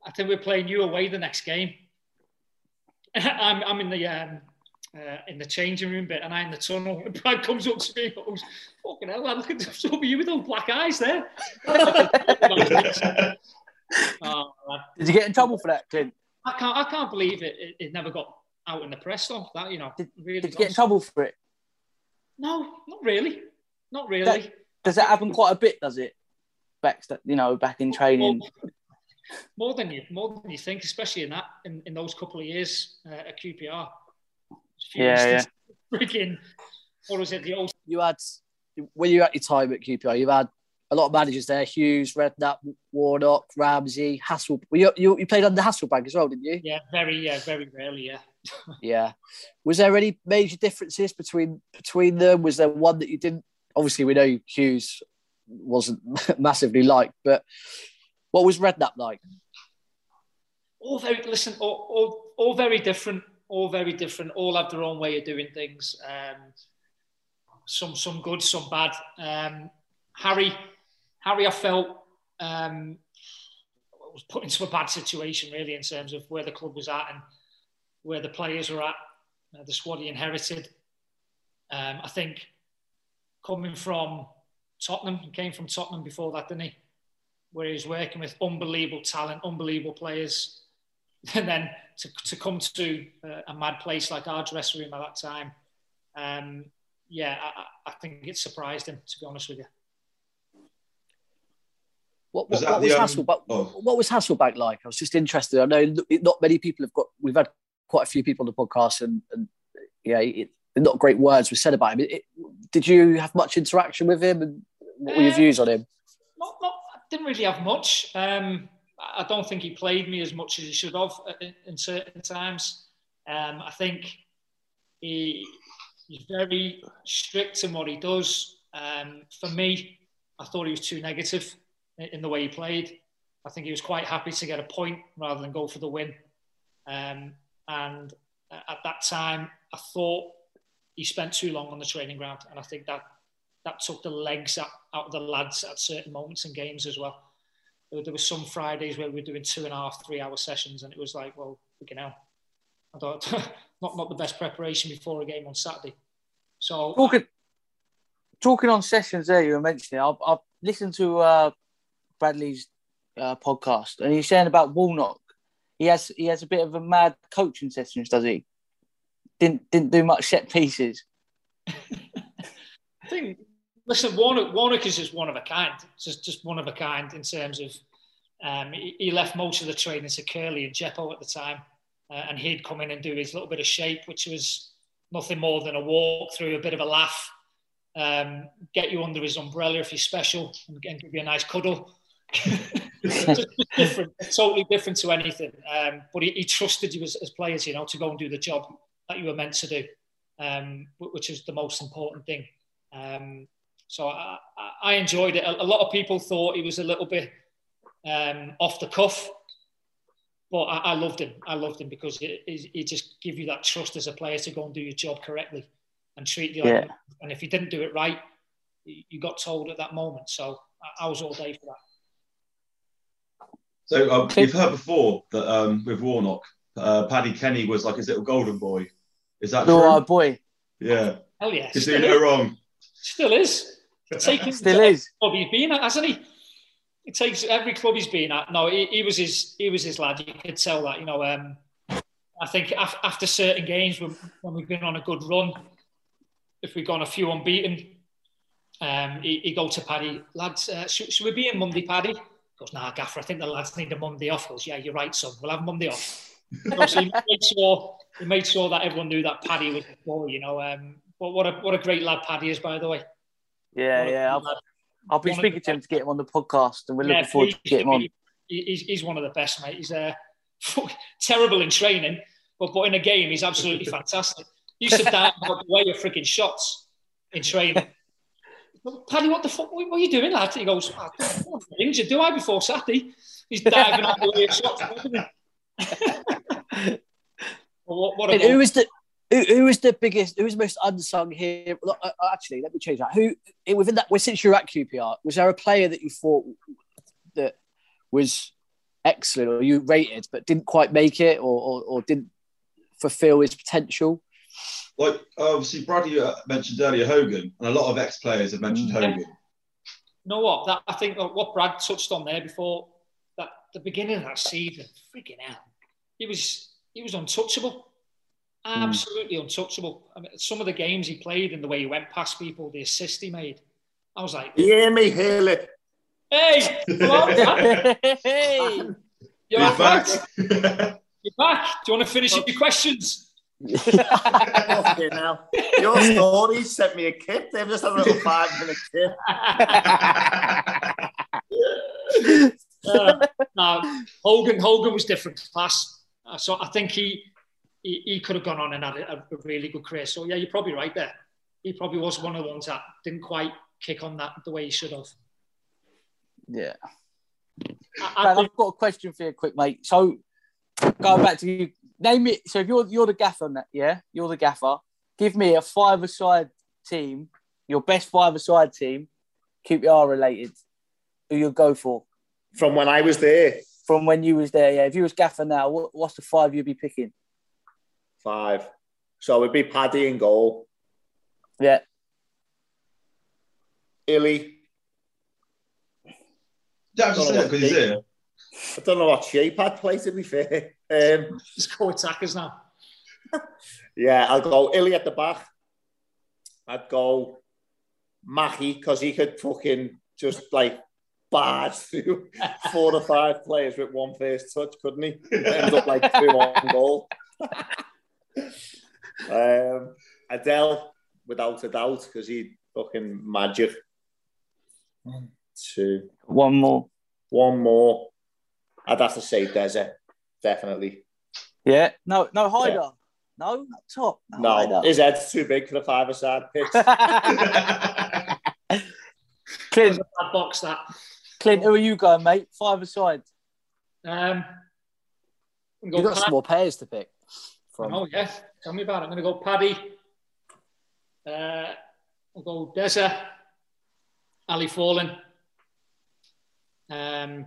I think we are playing you away the next game. I'm, I'm in the um, uh, in the changing room bit and I in the tunnel. And Brad comes up to me and goes, fucking hell, look at some of you with those black eyes there. oh, Did you get in trouble for that, Clint? I can't, I can't believe it, it, it never got out in the press though. That, you know, did, really did you get in trouble for it? No, not really. Not really. That, does that happen quite a bit, does it? Back, you know, back in training. More, more than you, more than you think, especially in that, in, in those couple of years uh, at QPR yeah, yeah. Freaking, what was it? The old. You had when you at your time at QPR, you've had a lot of managers there: Hughes, Redknapp, Warnock, Ramsey, Hassel. You, you, you played under Hasselbaink as well, didn't you? Yeah, very, yeah, very rarely, yeah. yeah. Was there any major differences between between them? Was there one that you didn't? Obviously, we know Hughes wasn't massively liked, but what was Redknapp like? All very listen, all, all, all very different all very different, all have their own way of doing things. Um, some some good, some bad. Um, Harry, Harry, I felt um, was put into a bad situation really in terms of where the club was at and where the players were at, uh, the squad he inherited. Um, I think coming from Tottenham, he came from Tottenham before that, didn't he? Where he was working with unbelievable talent, unbelievable players, and then to, to come to a, a mad place like our dressing room at that time, um, yeah, I, I, think it surprised him, to be honest with you. What, what was, what was um, Hasselbaink? Oh. What was Hasselbaink like? I was just interested. I know not many people have got. We've had quite a few people on the podcast, and, and yeah, it, not great words were said about him. It, did you have much interaction with him, and what were your um, views on him? Not, not, I didn't really have much. Um, I don't think he played me as much as he should have in certain times. Um, I think he, he's very strict in what he does. Um, for me, I thought he was too negative in, the way he played. I think he was quite happy to get a point rather than go for the win. Um, and at that time, I thought he spent too long on the training ground, and I think that that took the legs out, out of the lads at certain moments in games as well there were some Fridays where we were doing two and a half, three hour sessions, and it was like, well, can hell, I thought not not the best preparation before a game on Saturday. So talking talking on sessions there, you were mentioning. I've, I've listened to uh, Bradley's uh, podcast, and he's saying about Warnock. He has he has a bit of a mad coaching sessions, does he? Didn't didn't do much set pieces. I think listen, Warnock, Warnock is just one of a kind. Just just one of a kind in terms of um, he, he, left most of the training to Curly and Jeppo at the time, uh, and he'd come in and do his little bit of shape, which was nothing more than a walk through, a bit of a laugh, um, get you under his umbrella if you're special, and, and give you a nice cuddle. different, totally different to anything. Um, but he, he, trusted you as, as, players, you know, to go and do the job that you were meant to do, um, which is the most important thing. So I, I enjoyed it. A, lot of people thought he was a little bit um, off the cuff, but I, I, loved him. I loved him because he, he, just give you that trust as a player to go and do your job correctly and treat you. Yeah. Like, and if you didn't do it right, you got told at that moment. So I, I was all day for that. So um, you've heard before that um, with Warnock, uh, Paddy Kenny was like his little golden boy. Is that true? Oh boy. Yeah. Oh yeah. He's doing no wrong. Still is. Taking Still is. Bobby been at, hasn't he? it takes every club he's been at. No, he, he was his he was his lad. You could tell that. You know, um, I think af- after certain games when, when we've been on a good run, if we've gone a few unbeaten, um, he, he go to Paddy, lads, uh, should, should we be in Monday, Paddy? He goes, nah, Gaffer, I think the lads need a Monday off. He goes, yeah, you're right, son. We'll have Monday off. so he made sure he made sure that everyone knew that Paddy was before, you know. Um, but what a what a great lad Paddy is, by the way. Yeah, yeah. I've been One of speaking to him to get him on the podcast, and we're Yeah, looking forward to getting him on. He's, he's one of the best, mate. He's uh, terrible in training, but, but in a game, he's absolutely fantastic. He used to dive out the way of freaking shots in training. Paddy, what the fuck? What, are you doing, lad? He goes, "Ah, I don't to injured, do I, before Saturday? He's diving out the way of shots. Well, what, what a And who was the who, who was the biggest? Who was the most unsung here? Look, uh, uh, Actually, let me change that. Who within that? Since you're at QPR, was there a player that you thought that was excellent, or you rated but didn't quite make it, or or, or didn't fulfil his potential? Like obviously, Bradley uh, mentioned earlier Hogan, and a lot of ex-players have mentioned Mm. Hogan. You know what? That I think what Brad touched on there before that the beginning of that season, freaking hell, he was he was untouchable, absolutely untouchable. I mean, some of the games he played and the way he went past people, the assist he made, I was like, You hear me, Haley? "Hey, come on, Dad. hey, you're He's back. back. You're back. Do you want to finish your questions?" Fucking hell. Your story sent me a kip. They've just had a little five minute kip. Uh, no, Hogan Hogan was different class. Uh, so I think he, he he could have gone on and had a, a really good career. So yeah, you're probably right there. He probably was one of the ones that didn't quite kick on that the way he should have. Yeah. I, I, I've got a question for you, quick, mate. So, going back to you, name it. So, if you're you're the gaffer, on that, yeah, you're the gaffer. Give me a five-a-side team, your best five-a-side team, QPR related. Who you'll go for From when I was there, from when you was there? Yeah, if you was gaffer now, what, what's the five you'd be picking? Five. So it would be Paddy in goal. Yeah, Hilly. Don't just say because he's here. I don't know what shape I'd play, to be fair. Um, just go attackers now. yeah, I'll go Hilly at the back. I'd go Mackie because he could fucking just like barge through four or five players with one first touch, couldn't he? End up like two on goal. um, Adel, without a doubt, because he fucking magic. Two, one more. one more. I'd have to say Deza, definitely. Yeah, no, no Heidar. No, not top. No, No, Heidar. his head's too big for the five-a-side pitch. Clint, That box that. Clint, who are you going, mate? Five-a-side. Um, I'm You've got some more players to pick from. Oh yes, tell me about it. I'm going to go Paddy. Uh, I'll go Deza. Ali Faurlin. Um, I'm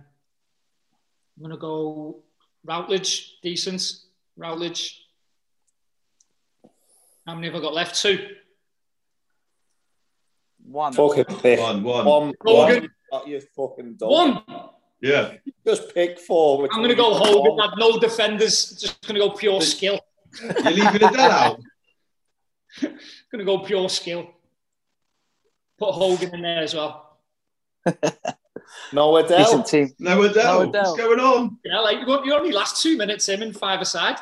going to go Routledge. Decent. Routledge. How many have I got left? Two. One. fucking pick. One, one. One, Hogan. one. You fucking done. One. Yeah. Just pick four. I'm going to go you Hogan. want. Had no defenders. Just going to go pure skill. You're leaving Adel out. going to go pure skill. Put Hogan in there as well. No Adel. Decent team. No Adel. No Adel. What's going on? Yeah, like you you only last two minutes him in five aside.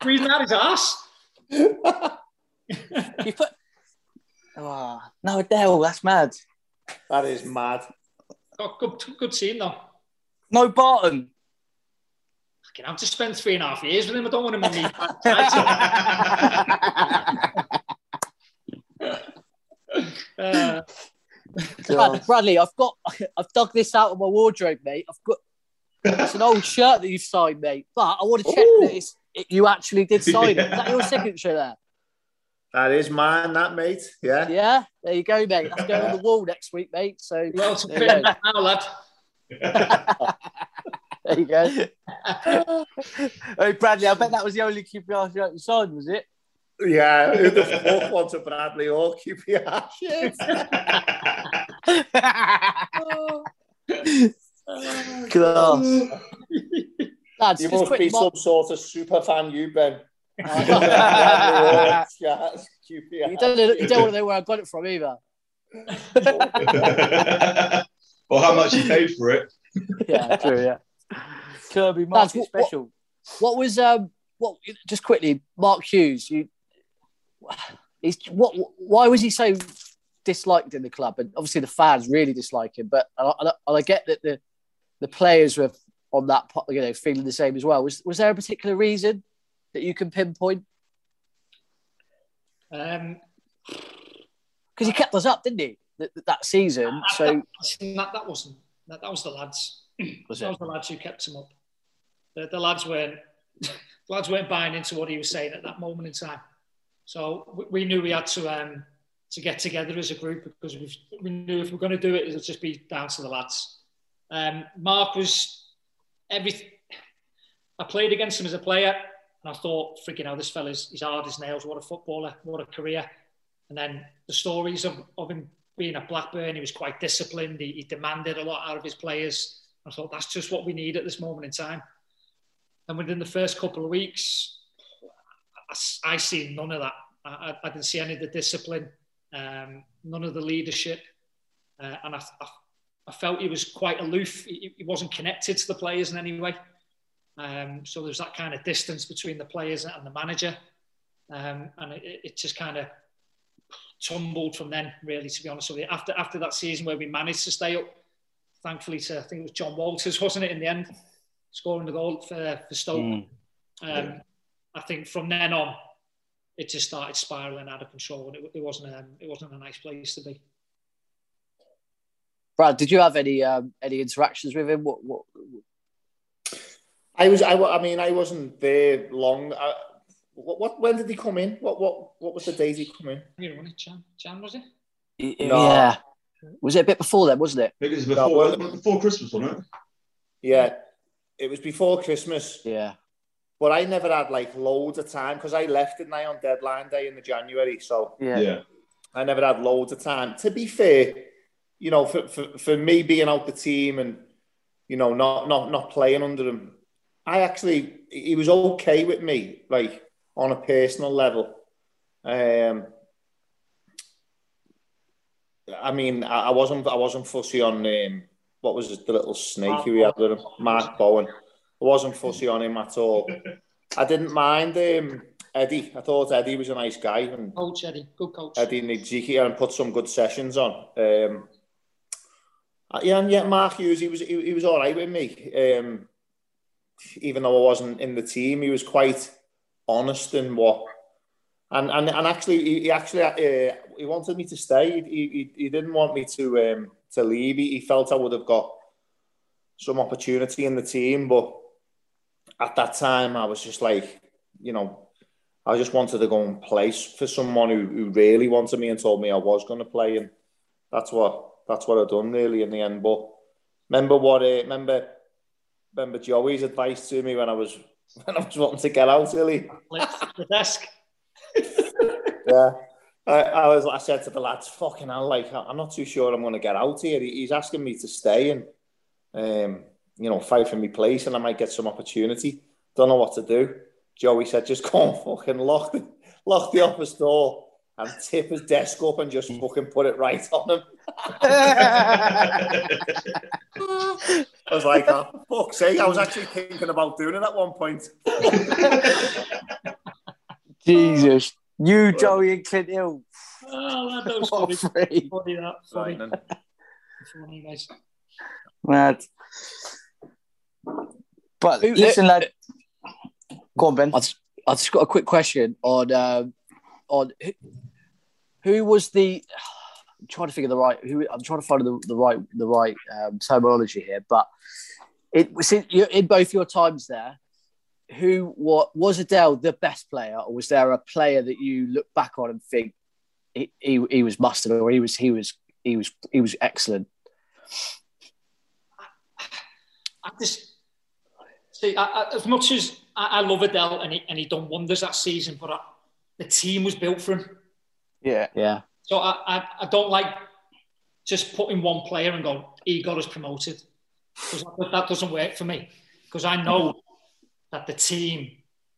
Breathing out his ass. You put. Oh, no, Adele, that's mad. That is mad. Got good, good team though. No Barton. Fucking, I've just spent three and a half years with him. I don't want him in me. uh, Brad- Bradley, I've got, I've dug this out of my wardrobe, mate. I've got, it's an old shirt that you've signed, mate. But I want to check that it's, it, you actually did sign it. Is that your signature there? That is mine, that mate. Yeah. Yeah, there you go, mate. That's going on the wall next week, mate. So well, to there fit you him go. now, lad. There you go. hey, Bradley, I bet that was the only QPR shirt you signed, was it? Yeah. Who the fuck wants a Bradley or QPR shit? Class. Lads, you must be Mark- some sort of super fan, you Ben. you don't, you don't want to know where I got it from either. or how much you paid for it. Yeah, true. Yeah. Kirby Lads, Market what- what- Special. What was um? What just quickly, Mark Hughes? You, he's what? Why was he so disliked in the club? And obviously the fans really dislike him. But and I, and I- and I get that the the players were on that, you know, feeling the same as well. Was was there a particular reason that you can pinpoint? Um, Because he kept us up, didn't he? That, that season. So that, that wasn't that, that was the lads. Was it? was the lads who kept him up. The, the lads weren't the lads weren't buying into what he was saying at that moment in time. So we, we knew we had to um, to get together as a group because we, we knew if we are going to do it, it would just be down to the lads. Um, Mark was everything. I played against him as a player, and I thought, freaking hell, this fella's he's hard as nails. What a footballer! What a career! And then the stories of, of him being at Blackburn, he was quite disciplined. He, he demanded a lot out of his players. I thought that's just what we need at this moment in time. And within the first couple of weeks, I, I seen none of that. I, I, I didn't see any of the discipline, um, none of the leadership, uh, and I, I, I felt he was quite aloof. He, he wasn't connected to the players in any way. Um, so there's that kind of distance between the players and the manager, um, and it, it just kind of tumbled from then. Really, to be honest with you, after after that season where we managed to stay up, thankfully to I think it was Jon Walters, wasn't it, in the end, scoring the goal for, for Stoke. Mm. Um, I think from then on, it just started spiraling out of control, and it, it wasn't um, it wasn't a nice place to be. Brad, did you have any um, any interactions with him? What what? I was. I, I mean, I wasn't there long. I, what, what? When did he come in? What? What? What was the date he come in? You know, Jan, Jan was it? No. Yeah. Was it a bit before then? Wasn't it? I think it was No, before, well- before Christmas, wasn't it? Yeah, it was before Christmas. Yeah. But I never had like loads of time because I left it now on deadline day in the January. So Yeah. Yeah. I never had loads of time. To be fair, you know, for, for, for me being out the team and you know not not not playing under him, I actually he was okay with me, like on a personal level. Um, I mean, I, I wasn't I wasn't fussy on um, what was it, the little snake who we had with him, Mark Bowen. I wasn't fussy on him at all. I didn't mind um, Eddie. I thought Eddie was a nice guy and Coach Eddie, good coach. Eddie Niedzwiecki and put some good sessions on. Um, uh, yeah, and yeah, Mark Hughes, he was he, he was all right with me. Um, even though I wasn't in the team, he was quite honest in what. And and, and actually, he, he actually uh, he wanted me to stay. He, he, he didn't want me to um, to leave. He, he felt I would have got some opportunity in the team, but at that time, I was just like, you know, I just wanted to go and play for someone who, who really wanted me and told me I was going to play, and that's what that's what I done really in the end. But remember what? Uh, remember, remember Joey's advice to me when I was when I was wanting to get out, really. The desk. Yeah. I, I was. I said to the lads, "Fucking hell! Like, I'm not too sure I'm going to get out here. He- He's asking me to stay and, um, you know, fight for me place, and I might get some opportunity. Don't know what to do." Joey said, "Just go and fucking lock the lock the office door and tip his desk up and just fucking put it right on him." I was like, "Oh, fuck's sake!" I was actually thinking about doing it at one point. Jesus. You, Joey, and Clint Hill. Oh, that was What funny. a freak. Funny that. Funny. Right, Funny, guys. Mad. But Who- listen, lad. Go on, Ben. I've, I've just got a quick question on um, on who, who was the. I'm trying to figure the right. Who I'm trying to find the, the right the right um, terminology here, but it was in, in both your times there. Who what was Adel the best player, or was there a player that you look back on and think he, he, he was mustard, or he was he was he was he was excellent? I just see I, I, as much as I, I love Adel and he and he done wonders that season, but I, the team was built for him. Yeah. Yeah, So I, I, I don't like just putting one player and go, he got us promoted. Because that, that doesn't work for me. Because I know that the team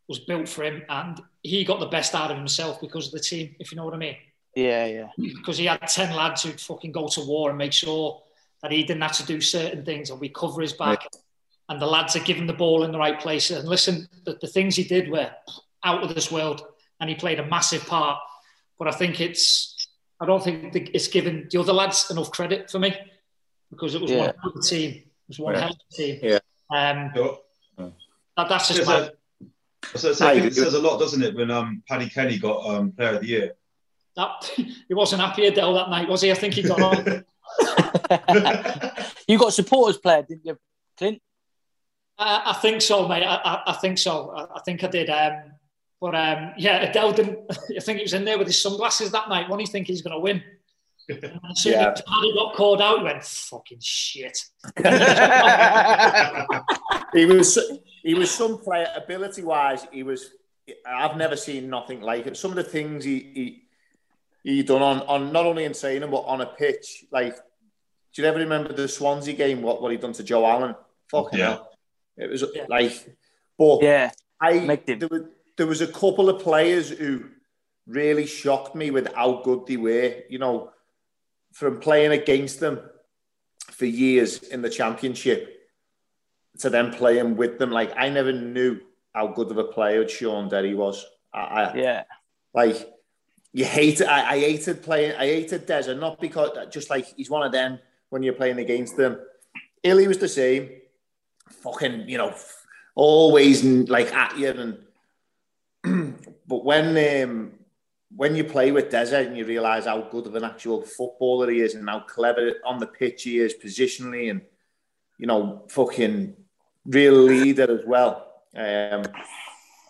was built for him and he got the best out of himself because of the team, if you know what I mean. Yeah, yeah. Because he had 10 lads who'd fucking go to war and make sure that he didn't have to do certain things and we cover his back. Yeah. And the lads are giving the ball in the right places. And listen, the, the things he did were out of this world and he played a massive part. But I think it's, I don't think it's given the other lads enough credit for me because it was yeah. one team. It was one yeah. hell of a team. Yeah. Um, that, that's just my, so, so I think it says a lot, doesn't it, when um, Paddy Kenny got um, Player of the Year? That he wasn't happy Adel that night, was he? I think he got on. you got supporters player, didn't you, Clint? Uh, I think so, mate. I, I, I think so. I, I, think I did. Um, but um, yeah, Adel didn't. I think he was in there with his sunglasses that night. When he think he's going to win. And yeah. as Paddy got called out, he went fucking shit. he was he was some player ability wise. He was. I've never seen nothing like it. Some of the things he he he done on on not only in training but on a pitch. Like, do you ever remember the Swansea game? What what he done to Joe Allen? Fucking yeah. hell! It was yeah. like, but yeah, I there was, there was a couple of players who really shocked me with how good they were. You know, from playing against them for years in the championship to then playing with them. Like I never knew how good of a player Shaun Derry was. I, I, yeah, like you hate it. I, I hated playing. I hated Deza not because just like he's one of them when you're playing against them. Hilly was the same. Fucking, you know, always like at you and. but when um, when you play with Deza and you realise how good of an actual footballer he is and how clever on the pitch he is positionally and you know fucking real leader as well. Um,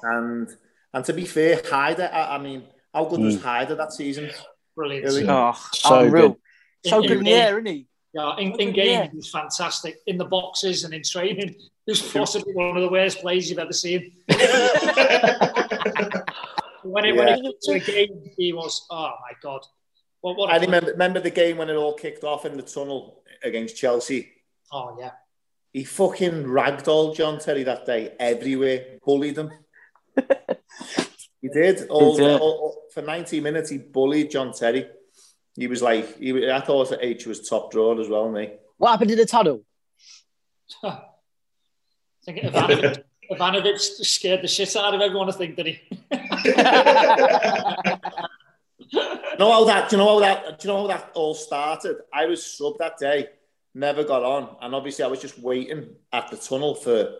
and and to be fair, Heidar, I, I mean, how good mm. was Heidar that season? Brilliant. Really? Oh, so unreal. good. So good in, the air, isn't he? Yeah, in, in game, he's fantastic. In the boxes and in training, he's possibly one of the worst players you've ever seen. when it, yeah. when it got to a game, he was, oh my God. What, what I remember, remember the game when it all kicked off in the tunnel against Chelsea. Oh, yeah he fucking ragged ragdolled John Terry that day everywhere, bullied him. he did. All, all, all, for 90 minutes, he bullied John Terry. He was like, he, I thought that H was top drawer as well, mate. What happened in the tunnel? I think Ivanovic, Ivanovic scared the shit out of everyone, I think, did he? know how that, do you know how that, do you know how that all started? I was sub that day never got on, and obviously I was just waiting at the tunnel for.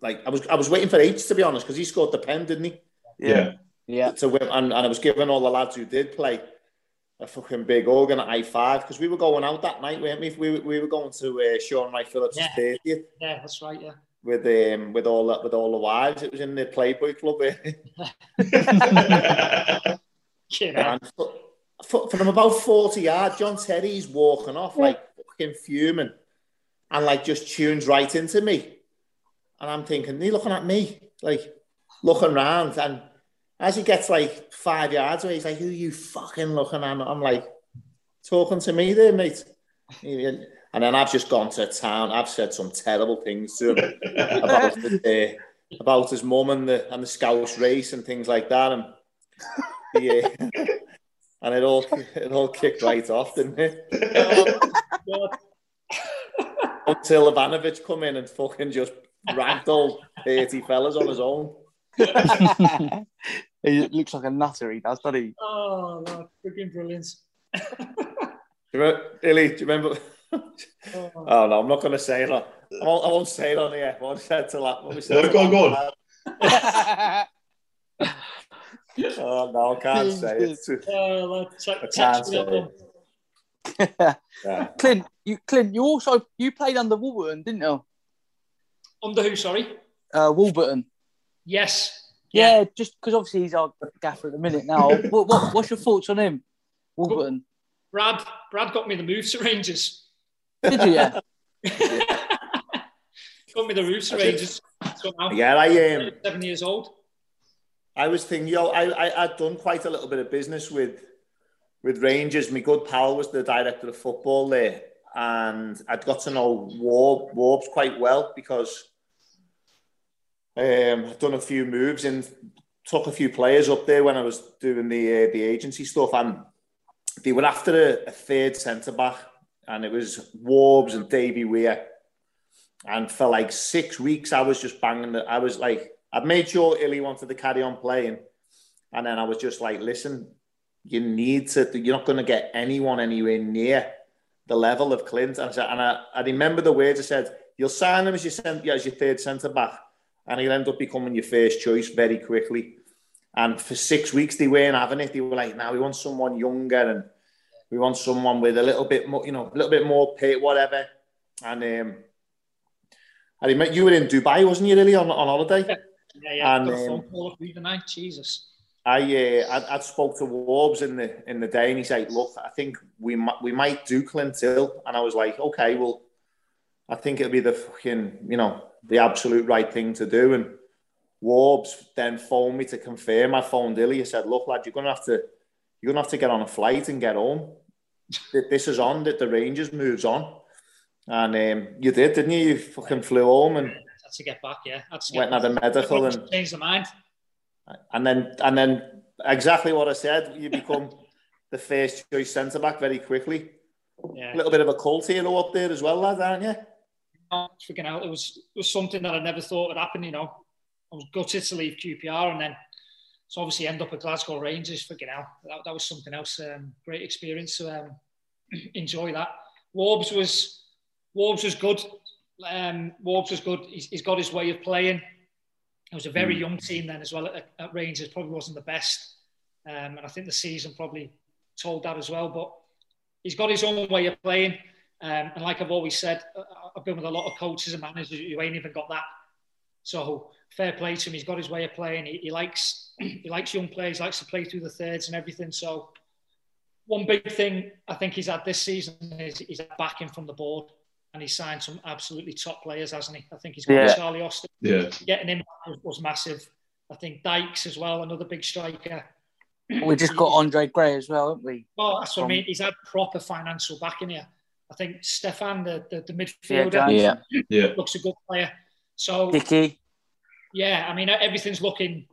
Like I was, I was waiting for H to be honest because he scored the pen, didn't he? Yeah, yeah. To win, and, and I was giving all the lads who did play a fucking big organ at I five because we were going out that night, weren't we? We, we were going to uh, Shaun Wright Phillips' yeah. 30th. Yeah, that's right. Yeah. With um with all that with all the wives, it was in the Playboy Club. yeah from about 40 yards, John Terry's walking off like fucking fuming and like just tunes right into me. And I'm thinking, he looking at me, like looking around. And as he gets like five yards away, he's like, who you fucking looking at? I'm like, talking to me there, mate. And then I've just gone to town. I've said some terrible things to him about, the, uh, about his mum and the, and the Scouse race and things like that. And yeah and it all it all kicked right off, didn't it? Until Ivanovic come in and fucking just ragdolled 30 fellas on his own. he looks like a nutter, he does, doesn't he? Oh, Lord, freaking brilliant. Hilly, do you remember? Oh. oh no, I'm not going to say it. On, I, won't, I won't say it on the air. What I said to that. What we said no, go on, go on. oh no, I can't say it. Uh, I can't say it. yeah. Clint, you Clint, you also you played under Warburton, didn't you? Under who? Sorry. Uh, Warburton. Yes. Yeah, yeah just because obviously he's our gaffer at the minute now. what, what, what's your thoughts on him, Warburton? Brad, Brad got me the move to Rangers. Did you? Yeah. got me the rooster to Rangers. yeah, I am um, seven years old. I was thinking, yo, I, I, I'd done quite a little bit of business with with Rangers, my good pal was the director of football there, and I'd got to know Warb, Warbs quite well because um, I'd done a few moves and took a few players up there when I was doing the uh, the agency stuff, and they were after a, a third centre back, and it was Warbs and Davy Weir. And for like six weeks, I was just banging. The, I was like, I'd made sure Hilly wanted to carry on playing, and then I was just like, listen, you need to. You're not going to get anyone anywhere near the level of Clint. And I, said, and I, I remember the words I said. You'll sign him as your as your third centre back, and he'll end up becoming your first choice very quickly. And for six weeks, they weren't having it. They were like, "Now we want someone younger, and we want someone with a little bit more, you know, a little bit more pay, whatever." And um, I remember you were in Dubai, wasn't you, really, on, on holiday? Yeah, yeah. And, phone um, the night. Jesus. I uh, I, I spoke to Warbs in the in the day, and he's like, "Look, I think we might we might do Clint Hill," and I was like, "Okay, well, I think it'll be the fucking you know the absolute right thing to do." And Warbs then phoned me to confirm. I phoned Hilly. He said, "Look, lad, you're gonna have to you're gonna have to get on a flight and get home. Th- This is on. That the Rangers moves on." And um, you did, didn't you? You fucking flew home and Had to get back. Yeah. Had to went and had a back. medical and changed the mind. and then and then exactly what I said. You become the first choice centre back very quickly. Yeah. A little bit of a cult hero up there as well, lad, aren't you? Oh, freaking out. It was it was something that I never thought would happen. You know, I was gutted to leave QPR and then to obviously end up at Glasgow Rangers. Freaking out. That, that was something else. Um, great experience. So um, enjoy that. Warbs was Warbs was good. Um, Warbs was good. He's, he's got his way of playing. It was a very Mm. young team then as well at, at Rangers. Probably wasn't the best, um, and I think the season probably told that as well. But he's got his own way of playing. Um, and like I've always said, I've been with a lot of coaches and managers who ain't even got that. So fair play to him. He's got his way of playing. He, he likes he likes young players. Likes to play through the thirds and everything. So one big thing I think he's had this season is he's backing from the board, and he signed some absolutely top players, hasn't he? I think he's got Yeah. Charlie Austin. Yeah. Getting him was, was massive. I think Dykes as well, another big striker. We just got Andre Gray as well, haven't we? Well, that's what I mean. He's had proper financial backing here. I think Stefan, the, the, the midfielder, Johansen. Yeah. Yeah. looks a good player. So, Dickie. Yeah, I mean, everything's looking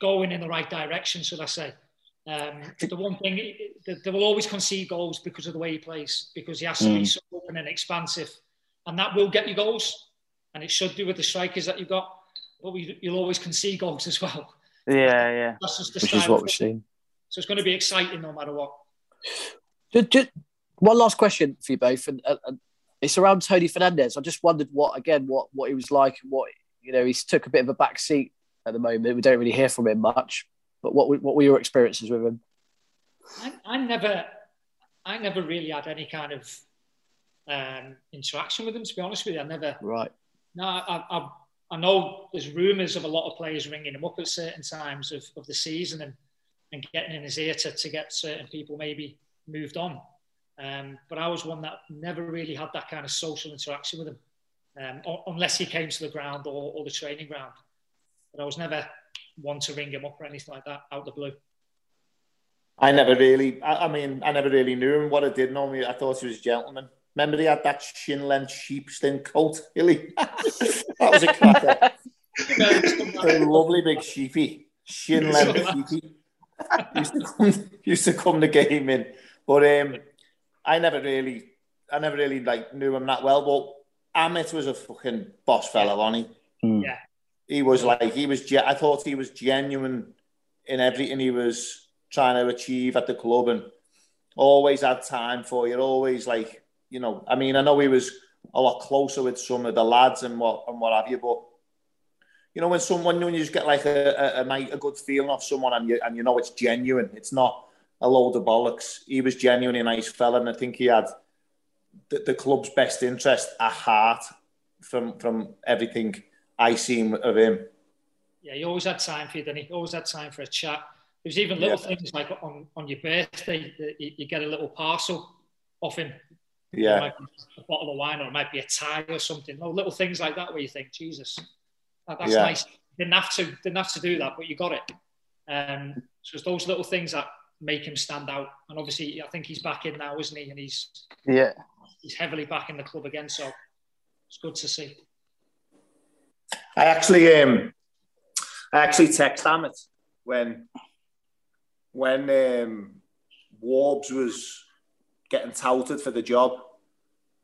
going in the right direction, should I say. Um, the one thing, they, they will always concede goals because of the way he plays, because he has to be Mm. so open and expansive. And that will get you goals. And it should do with the strikers that you've got. But we, you'll always concede goals as well. Yeah, yeah. That's just the Which is what we've seen. So it's going to be exciting no matter what. Just, just one last question for you both, and, and, and it's around Tony Fernandes. I just wondered what again what what he was like, and what you know he's took a bit of a back seat at the moment. We don't really hear from him much. But what were- what were your experiences with him? I, I never, I never really had any kind of um, interaction with him. To be honest with you, I never. Right. No, I, I, I know there's rumours of a lot of players ringing him up at certain times of, of the season and, and getting in his ear to, to get certain people maybe moved on. Um, but I was one that never really had that kind of social interaction with him, um, u- unless he came to the ground or, or the training ground. But I was never one to ring him up or anything like that out of the blue. I never really, I, I mean, I never really knew him. What I did know, me, I thought he was a gentleman. Remember, he had that shin length sheepskin coat, Hilly? that was a cracker. a lovely big sheepy, shin length sheepy. used to come, used to come the game in, but um, I never really, I never really like knew him that well. But Amit was a fucking boss fella, wasn't he? Mm. Yeah. He was like, he was. ge- I thought he was genuine in everything he was trying to achieve at the club, and always had time for you. Always like, you know. I mean, I know he was a lot closer with some of the lads and what and what have you, but you know, when someone when you just get like a a, a, a good feeling off someone and you and you know it's genuine, it's not a load of bollocks. He was genuinely a nice fella, and I think he had the, the club's best interest at heart from from everything I seen of him. Yeah, he always had time for you, didn't he? Always had time for a chat. There was even little Yeah. things like on, on your birthday that you, you get a little parcel off him. Yeah. Might be a bottle of wine or it might be a tie or something. No, little things like that where you think, Jesus, that, that's Yeah. nice. Didn't have to, didn't have to do that, but you got it. Um, so it's those little things that make him stand out. And obviously, I think he's back in now, isn't he? And he's yeah, he's heavily back in the club again. So it's good to see. I actually um, I actually text Amit when when um, Warbs was getting touted for the job.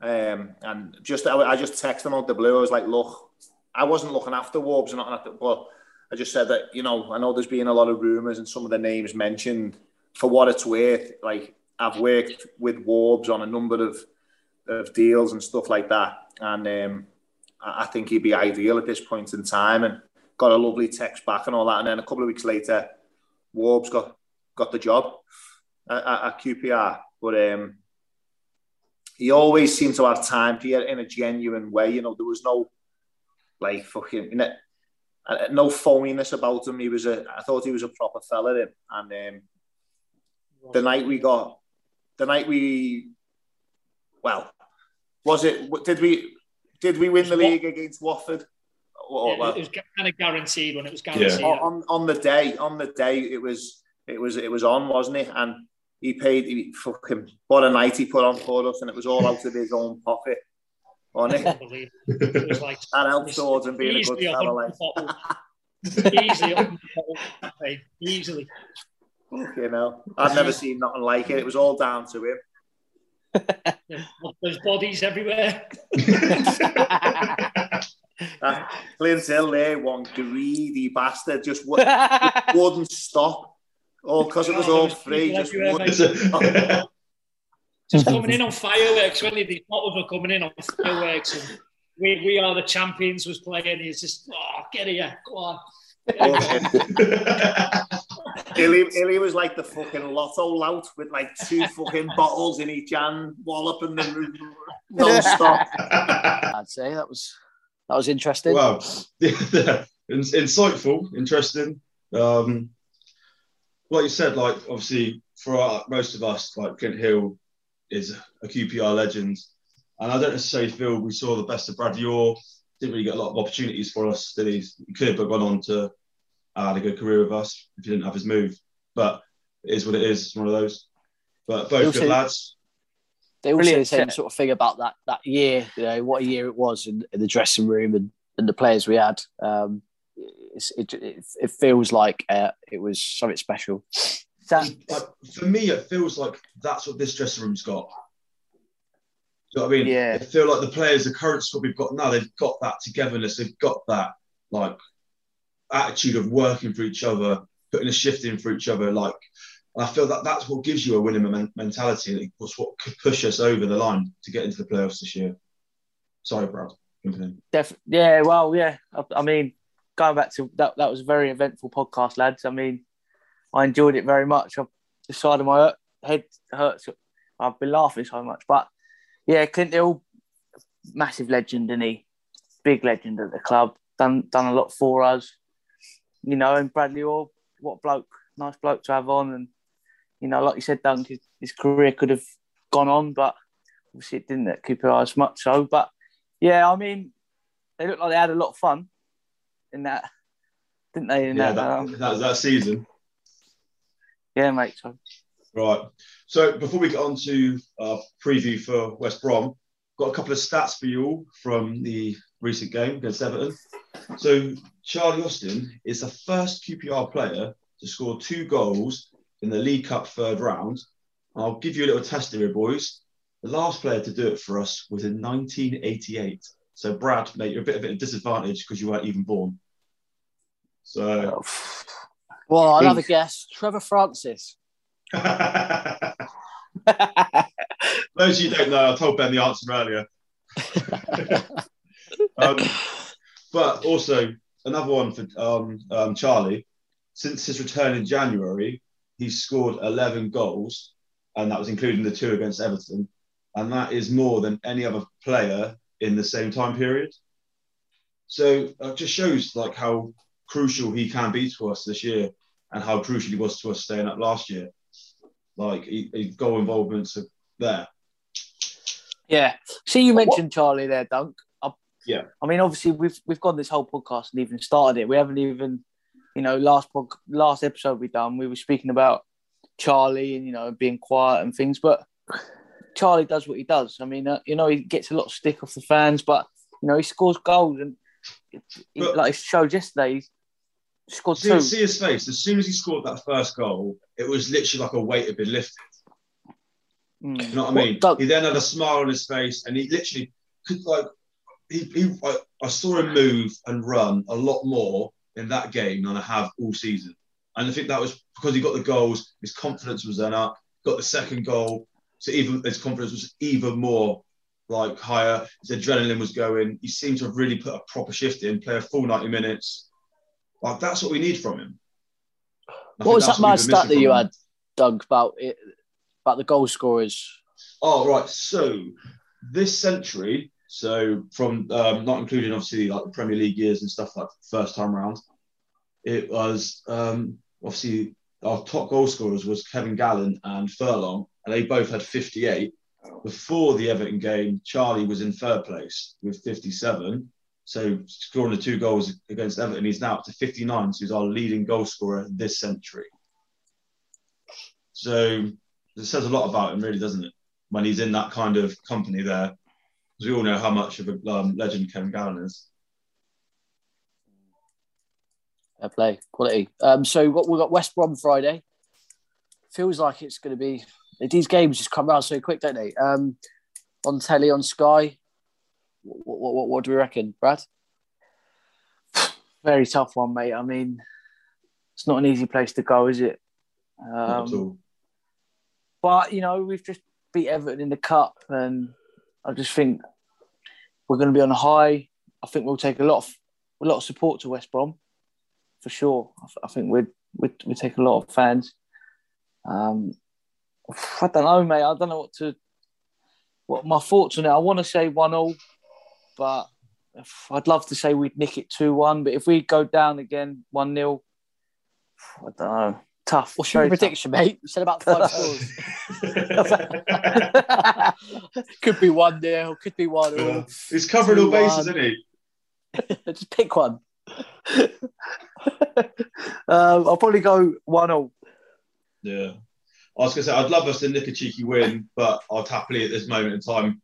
Um, and just I, I just texted him out the blue. I was like, look, I wasn't looking after Warbs and not after, but I just said that you know I know there's been a lot of rumours and some of the names mentioned. For what it's worth, like I've worked with Warbs on a number of of deals and stuff like that, and um, I think he'd be ideal at this point in time. And got a lovely text back and all that. And then a couple of weeks later, Warbs got got the job at, at QPR. But um, he always seemed to have time for you in a genuine way. You know, there was no like fucking uh, no phoniness about him. He was a. I thought he was a proper fella. Him. And um, the night we got, the night we, well, was it? Did we? Did we win the league against Watford? Or, yeah, it was kind of guaranteed when it was guaranteed. Yeah. On, on the day, on the day, it was it was it was on, wasn't it? And he paid he fucking what a night he put on for us, and it was all out of his own pocket. On it, it was like that helped towards him being a good fellow. Like. easily, easily. You know, I've never seen nothing like it. It was all down to him. There's bodies everywhere. uh, Clint Hill there, one greedy bastard, just w- wouldn't stop. All because it was all free. Just, just coming in on fireworks when the bottles were coming in on fireworks. And we, we are the champions was playing. He's just, oh, get here, go on. Hilly, Hilly was like the fucking lotto lout with like two fucking bottles in each hand, walloping them non-stop. I'd say that was that was interesting. Well, insightful, interesting. Um, like you said, like obviously for our, most of us, like Clint Hill is a QPR legend, and I don't necessarily feel we saw the best of Bradley Orr. Didn't really get a lot of opportunities for us. Did he? He could have gone on to uh, had a good career with us if he didn't have his move. But it is what it is. It's one of those. But both also, good lads. They all say the same sort of thing about that that year. You know what a year it was in, in the dressing room and, and the players we had. Um, it, it, it feels like uh, it was something special. But for me, it feels like that's what this dressing room's got. Do you know what I mean? Yeah. I feel like the players, the current squad we've got now, they've got that togetherness. They've got that like attitude of working for each other, putting a shift in for each other. Like, I feel that that's what gives you a winning mentality, and it's what could push us over the line to get into the playoffs this year. Sorry, Brad. Def- yeah, well, yeah. I, I, mean, going back to that, that was a very eventful podcast, lads. I mean, I enjoyed it very much. I, the side of my head hurts. I've been laughing so much, but yeah, Clint Hill, massive legend, and he big legend at the club. Done done a lot for us you know, and Bradley Orr, what bloke, nice bloke to have on. And, you know, like you said, Dunk, his, his career could have gone on, but obviously it didn't at Cooper as much so. But yeah, I mean, they looked like they had a lot of fun in that, didn't they? In yeah, that, that, um, that that season. Yeah, mate. So. Right. So before we get on to our preview for West Brom, got a couple of stats for you all from the recent game against Everton. So Charlie Austin is the first QPR player to score two goals in the League Cup third round. I'll give you a little test here, boys. The last player to do it for us was in 1988. So, Brad, mate, you're a bit of a disadvantage because you weren't even born. So, well, I'll have a guess. Trevor Francis. Those of you don't know, I told Ben the answer earlier. um, but also, another one for um, um, Charlie. Since his return in January, he's scored 11 goals, and that was including the two against Everton. And that is more than any other player in the same time period. So it just shows like how crucial he can be to us this year and how crucial he was to us staying up last year. Like he, he goal involvements are there. Yeah. See, you mentioned Charlie there, Dunk. Yeah. I mean, obviously, we've we've gone this whole podcast and even started it. We haven't even, you know, last pod, last episode we done, we were speaking about Charlie and you know being quiet and things, but Charlie does what he does. I mean, uh, you know, he gets a lot of stick off the fans, but you know, he scores goals and he, But- like he showed yesterday, he scored See, two. see his face. As soon as he scored that first goal, it was literally like a weight had been lifted. Mm. You know what I mean? he then had a smile on his face, and he literally could like he, he I, I saw him move and run a lot more in that game than I have all season. And I think that was because he got the goals, his confidence was then up, got the second goal, so even his confidence was even more like higher. His adrenaline was going. He seemed to have really put a proper shift in, play a full 90 minutes. Like that's what we need from him. I What was that mad stat that you had, Doug, about it, about the goal scorers? Oh, right. So this century, so from um, not including obviously like the Premier League years and stuff like first time round, it was um, obviously our top goal scorers was Kevin Gallen and Furlong, and they both had 58. Before the Everton game, Charlie was in third place with 57. So scoring the two goals against Everton, he's now up to 59. So he's our leading goal scorer this century. So it says a lot about him, really, doesn't it? When he's in that kind of company there, because we all know how much of a um, legend Kevin Gallen is. Fair play, quality. Um, so what we've got West Brom Friday. Feels like it's going to be these games just come around so quick, don't they? Um, on telly, on Sky. What, what, what, what do we reckon, Brad? Very tough one, mate. I mean, it's not an easy place to go, is it? Not at Um, all. but you know, we've just beat Everton in the cup, and I just think we're going to be on a high. I think we'll take a lot of a lot of support to West Brom for sure. I, th- I think we'd, we'd we take a lot of fans. Um, I don't know, mate. I don't know what to what my thoughts on it. I want to say one all, but I'd love to say we'd nick it two one. But if we go down again one 0 I don't know. Tough. What's your Very tough. prediction, mate? You said about five scores. could be one nil, could be one all. He's covering all 2-1. bases, isn't he? Just pick one. Um, I'll probably go one 0 Yeah. I was going to say, I'd love us to nick a cheeky win, but I'd happily at this moment in time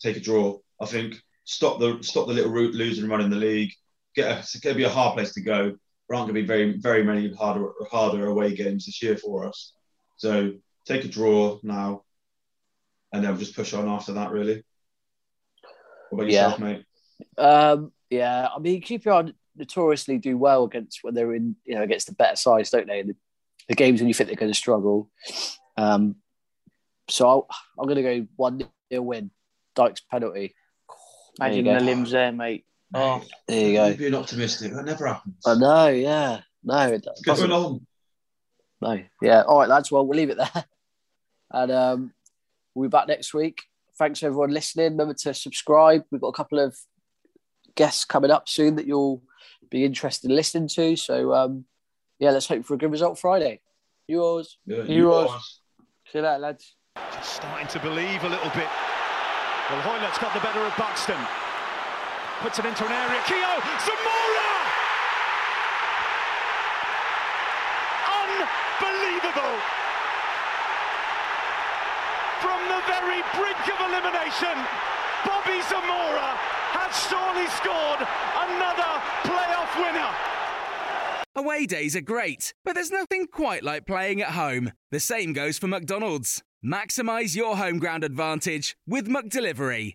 take a draw. I think stop the stop the little route losing run in the league. Get a, it's going to be a hard place to go. There aren't going to be very very many harder harder away games this year for us. So take a draw now, and then we'll just push on after that. Really. What about Yeah. yourself, mate? Um, yeah, I mean QPR notoriously do well against when they're in, you know, against the better sides, don't they? The, the games when you think they're going to struggle. Um, so I'll, I'm going to go one 0 win. Dykes penalty. Imagine the limbs there, mate. Oh, There you go. You're being optimistic. That never happens. I know, yeah. No, it doesn't. going on? No. Yeah. All right, lads. Well, we'll leave it there. And um, we'll be back next week. Thanks for everyone listening. Remember to subscribe. We've got a couple of guests coming up soon that you'll be interested in listening to. So, um, yeah, let's hope for a good result Friday. Yours. Yeah, Euros. See you later, lads. Just starting to believe a little bit. Well, Hoilett's got the better of Buxton. Puts it into an area. Keogh, Zamora! Unbelievable! From the very brink of elimination, Bobby Zamora has surely scored another playoff winner. Away days are great, but there's nothing quite like playing at home. The same goes for McDonald's. Maximize your home ground advantage with McDelivery.